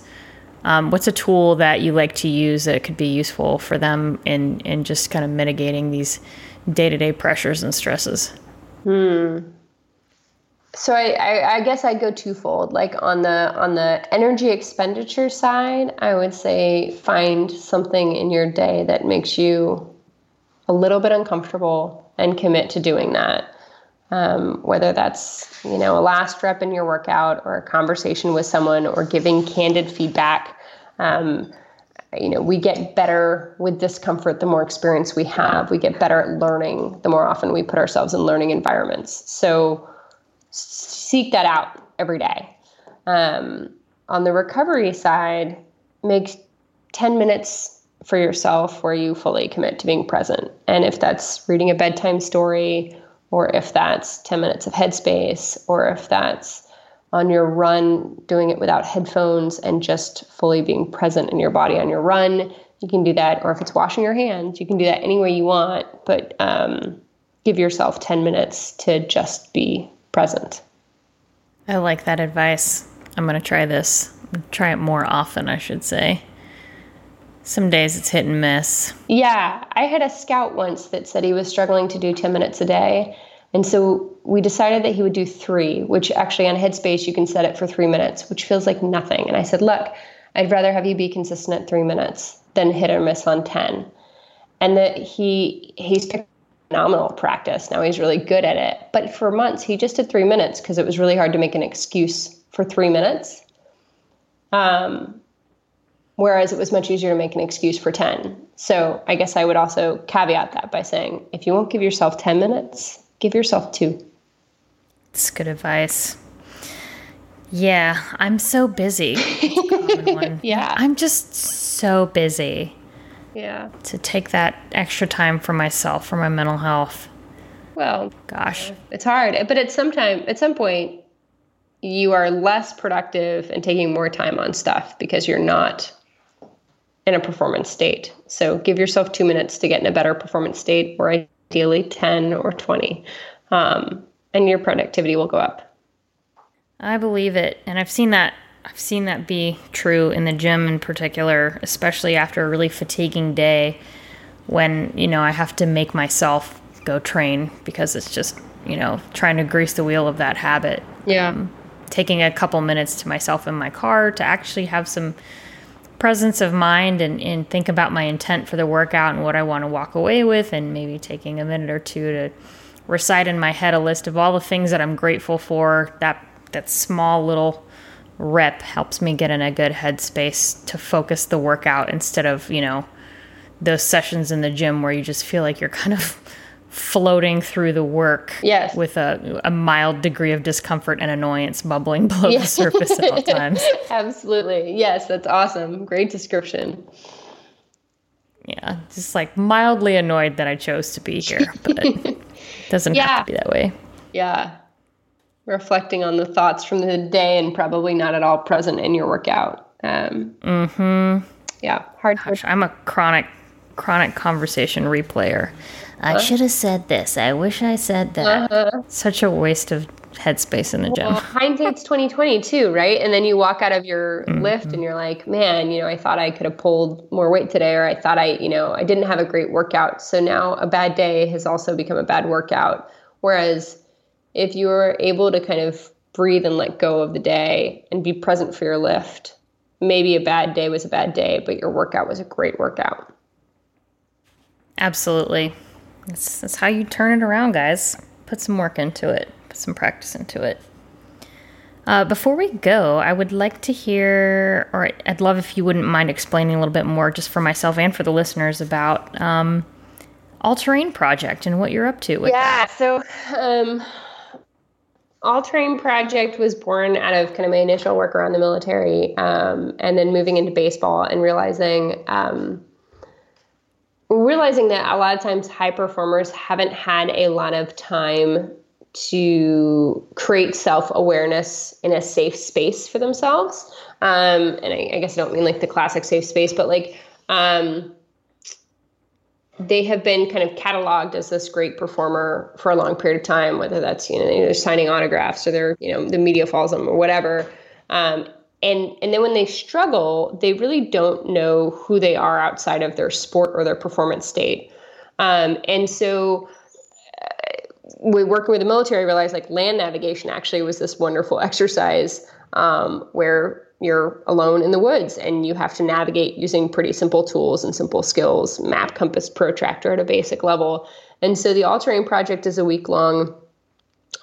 um, what's a tool that you like to use that could be useful for them in, in just kind of mitigating these day to day pressures and stresses? Hmm. So I, I, I, guess I go twofold. Like on the on the energy expenditure side, I would say find something in your day that makes you a little bit uncomfortable and commit to doing that um, whether that's you know a last rep in your workout or a conversation with someone or giving candid feedback um, you know we get better with discomfort the more experience we have. We get better at learning the more often we put ourselves in learning environments. So seek that out every day. Um, on the recovery side make 10 minutes for yourself where you fully commit to being present. And if that's reading a bedtime story or if that's 10 minutes of headspace, or if that's on your run, doing it without headphones and just fully being present in your body on your run, you can do that. Or if it's washing your hands, you can do that any way you want, but um, give yourself 10 minutes to just be present. I like that advice. I'm going to try this. Try it more often, I should say. Some days it's hit and miss. Yeah, I had a scout once that said he was struggling to do 10 minutes a day. And so we decided that he would do three, which actually on Headspace you can set it for three minutes, which feels like nothing. And I said, look, I'd rather have you be consistent at three minutes than hit or miss on 10. And that he he's picked phenomenal practice. Now he's really good at it. But for months he just did three minutes because it was really hard to make an excuse for three minutes. Um, Whereas it was much easier to make an excuse for 10. So I guess I would also caveat that by saying if you won't give yourself 10 minutes, give yourself two. It's good advice. Yeah, I'm so busy. yeah. I'm just so busy. Yeah. To take that extra time for myself, for my mental health. Well, gosh. It's hard. But at some time, at some point, you are less productive and taking more time on stuff because you're not in a performance state. So give yourself two minutes to get in a better performance state, or ideally 10 or 20, um, and your productivity will go up. I believe it, and I've seen that. I've seen that be true in the gym in particular, especially after a really fatiguing day when, you know, I have to make myself go train because it's just, you know, trying to grease the wheel of that habit. Yeah. Um, taking a couple minutes to myself in my car to actually have some presence of mind and, and think about my intent for the workout and what I want to walk away with, and maybe taking a minute or two to recite in my head a list of all the things that I'm grateful for. That that small little rep helps me get in a good headspace to focus the workout instead of you know those sessions in the gym where you just feel like you're kind of floating through the work yes. with a, a mild degree of discomfort and annoyance bubbling below the surface at all times. Absolutely. Yes, that's awesome. Great description. Yeah, just like mildly annoyed that I chose to be here, but it doesn't yeah. have to be that way. Yeah. Reflecting on the thoughts from the day and probably not at all present in your workout. Um, mm-hmm. Yeah, hard. Gosh, I'm a chronic, chronic conversation replayer. I should have said this. I wish I said that. Uh-huh. Such a waste of headspace in the gym. Well, hindsight's twenty twenty too, right? And then you walk out of your mm-hmm. lift and you're like, man, you know, I thought I could have pulled more weight today, or I thought I, you know, I didn't have a great workout. So now a bad day has also become a bad workout. Whereas if you're able to kind of breathe and let go of the day and be present for your lift. Maybe a bad day was a bad day, but your workout was a great workout. Absolutely. That's, that's how you turn it around, guys. Put some work into it, put some practice into it. Uh, before we go, I would like to hear, or I'd love if you wouldn't mind explaining a little bit more, just for myself and for the listeners, about um, All Terrain Project and what you're up to with yeah, that. so um, All Terrain Project was born out of kind of my initial work around the military um, and then moving into baseball and realizing um, realizing that a lot of times high performers haven't had a lot of time to create self awareness in a safe space for themselves. Um, and I, I, guess I don't mean like the classic safe space, but like um, they have been kind of cataloged as this great performer for a long period of time, whether that's you know they're signing autographs or they're you know the media follows them or whatever. Um, and and then when they struggle, they really don't know who they are outside of their sport or their performance state. Um, and so we working with the military realized like land navigation actually was this wonderful exercise um, where you're alone in the woods and you have to navigate using pretty simple tools and simple skills map compass protractor at a basic level and so the all terrain project is a week long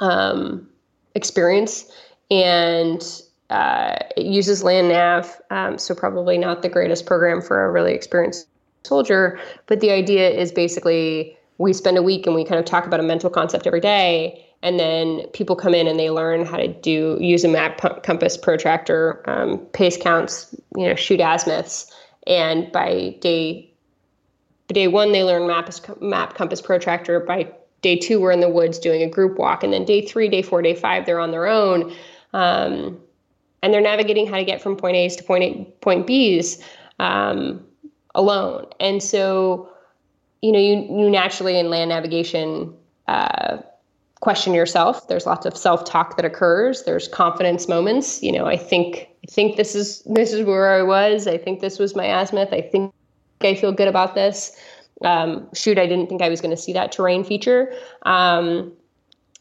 um, experience and uh, it uses land nav um, so probably not the greatest program for a really experienced soldier but the idea is basically we spend a week and we kind of talk about a mental concept every day and then people come in and they learn how to do use a map compass protractor um, pace counts you know shoot azimuths and by day day one they learn map, map compass protractor by day two we're in the woods doing a group walk and then day three day four day five they're on their own um, and they're navigating how to get from point a's to point a, point b's um, alone and so you know, you, you naturally in land navigation uh, question yourself. There's lots of self talk that occurs. There's confidence moments. You know, I think I think this is this is where I was. I think this was my azimuth. I think I feel good about this. Um, shoot, I didn't think I was going to see that terrain feature. Um,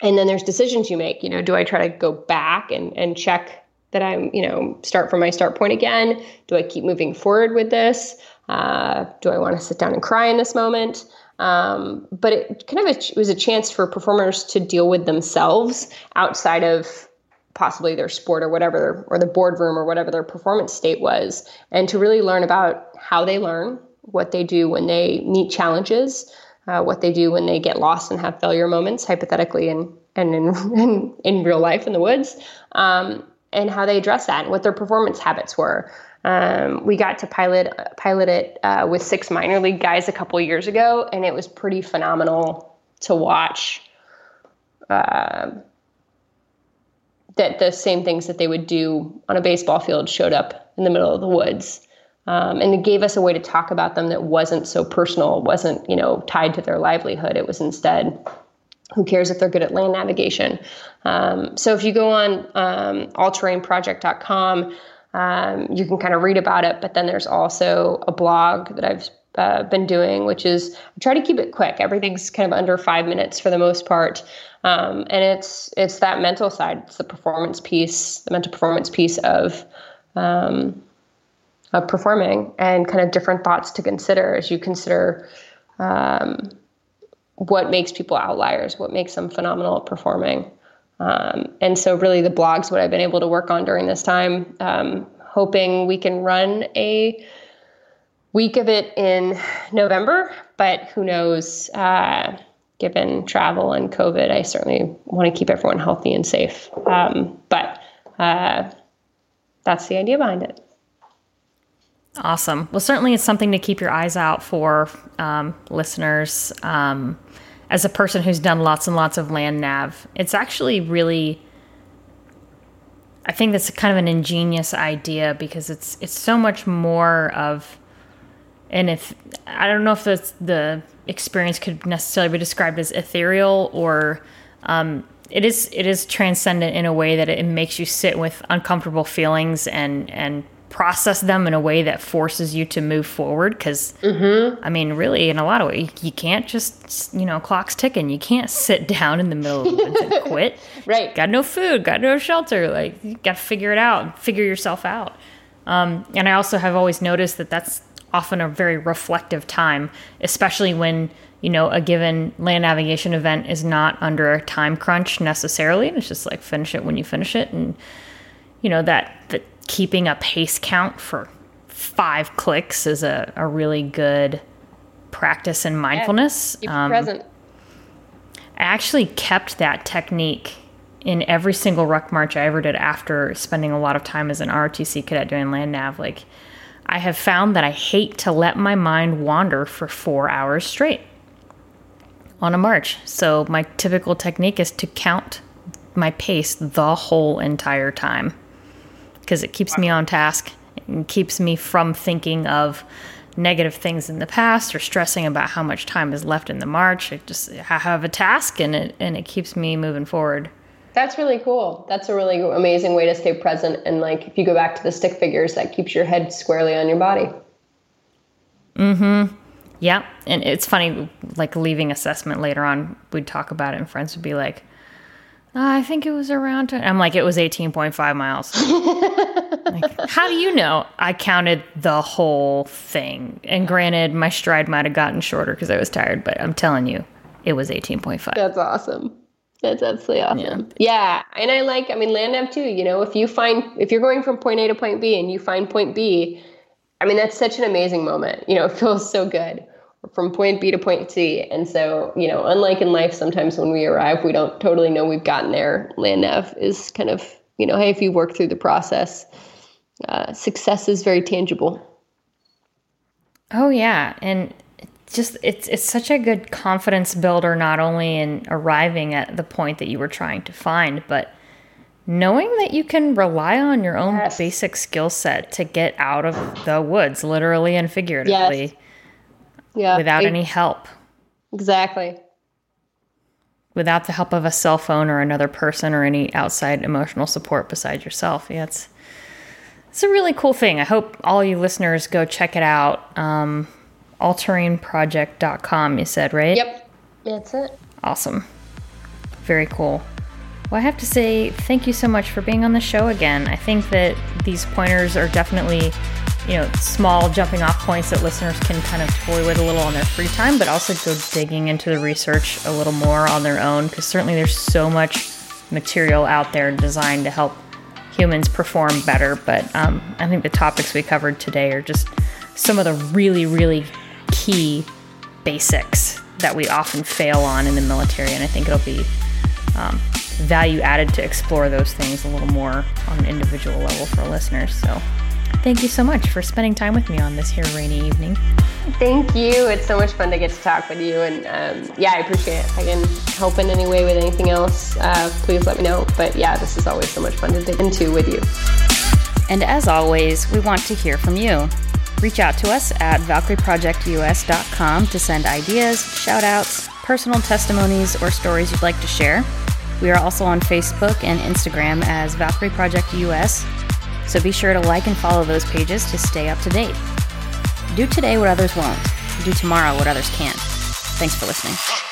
and then there's decisions you make. You know, do I try to go back and and check that I'm, you know, start from my start point again? Do I keep moving forward with this? Uh, do I want to sit down and cry in this moment? Um, but it kind of a, was a chance for performers to deal with themselves outside of possibly their sport or whatever, or the boardroom or whatever their performance state was, and to really learn about how they learn, what they do when they meet challenges, uh, what they do when they get lost and have failure moments, hypothetically and and in, in, in real life in the woods, um, and how they address that and what their performance habits were. Um, we got to pilot pilot it uh, with six minor league guys a couple years ago, and it was pretty phenomenal to watch. Uh, that the same things that they would do on a baseball field showed up in the middle of the woods. Um, and it gave us a way to talk about them that wasn't so personal, wasn't you know tied to their livelihood. It was instead, who cares if they're good at land navigation? Um, so if you go on um, allterrainproject.com, um, you can kind of read about it. But then there's also a blog that I've uh, been doing, which is I try to keep it quick. Everything's kind of under five minutes for the most part, um, and it's it's that mental side. It's the performance piece, the mental performance piece of um, of performing, and kind of different thoughts to consider as you consider um, what makes people outliers, what makes them phenomenal at performing. Um, and so, really, the blog's what I've been able to work on during this time. Um, hoping we can run a week of it in November, but who knows? Uh, given travel and COVID, I certainly want to keep everyone healthy and safe. Um, but uh, that's the idea behind it. Awesome. Well, certainly it's something to keep your eyes out for, um, listeners. Um, as a person who's done lots and lots of land nav, it's actually really I think that's kind of an ingenious idea because it's it's so much more of and if I don't know if the the experience could necessarily be described as ethereal or um, it is it is transcendent in a way that it makes you sit with uncomfortable feelings and and process them in a way that forces you to move forward because mm-hmm. i mean really in a lot of ways you can't just you know clock's ticking. You can't sit down in the middle of the woods and quit. Right. Got no food got no shelter like you got to figure it out figure yourself out. Um, and i also have always noticed that that's often a very reflective time especially when you know a given land navigation event is not under a time crunch necessarily. It's just like finish it when you finish it. And you know that keeping a pace count for five clicks is a, a really good practice in mindfulness. Yeah, um, present. I actually kept that technique in every single ruck march I ever did after spending a lot of time as an ROTC cadet doing land nav. Like, I have found that I hate to let my mind wander for four hours straight on a march. So, my typical technique is to count my pace the whole entire time because it keeps me on task and keeps me from thinking of negative things in the past or stressing about how much time is left in the march. I just I have a task and it and it keeps me moving forward. That's really cool. That's a really amazing way to stay present and like if you go back to the stick figures that keeps your head squarely on your body. Mhm. Yeah, and it's funny like leaving assessment later on we'd talk about it and friends would be like I think it was around. I'm like, it was 18.5 miles. like, how do you know? I counted the whole thing. And granted, my stride might have gotten shorter because I was tired, but I'm telling you, it was 18.5. That's awesome. That's absolutely awesome. Yeah. yeah. And I like, I mean, land nav too, you know, if you find, if you're going from point A to point B and you find point B, I mean, that's such an amazing moment. You know, it feels so good from point B to point C. And so, you know, unlike in life, sometimes when we arrive, we don't totally know we've gotten there. Land nav is kind of, you know, hey, if you work through the process, uh, success is very tangible. Oh yeah, and just it's it's such a good confidence builder, not only in arriving at the point that you were trying to find, but knowing that you can rely on your own yes. basic skill set to get out of the woods, literally and figuratively. Yes yeah without any help. Exactly. Without the help of a cell phone or another person or any outside emotional support besides yourself. Yeah it's it's a really cool thing. I hope all you listeners go check it out. Um, allterrainproject.com you said right? Yep. That's it. Awesome. Very cool. Well, I have to say thank you so much for being on the show again. I think that these pointers are definitely you know, small jumping off points that listeners can kind of toy with a little on their free time, but also go digging into the research a little more on their own because certainly there's so much material out there designed to help humans perform better. But um, I think the topics we covered today are just some of the really, really key basics that we often fail on in the military, and I think it'll be um, value added to explore those things a little more on an individual level for listeners. So. Thank you so much for spending time with me on this here rainy evening. Thank you. It's so much fun to get to talk with you. And um, yeah, I appreciate it. If I can help in any way with anything else, uh, please let me know. But yeah, this is always so much fun to dig into with you. And as always, we want to hear from you. Reach out to us at ValkyrieProjectUS.com to send ideas, shout outs, personal testimonies, or stories you'd like to share. We are also on Facebook and Instagram as Valkyrie Project US so be sure to like and follow those pages to stay up to date. Do today what others won't. Do tomorrow what others can't. Thanks for listening.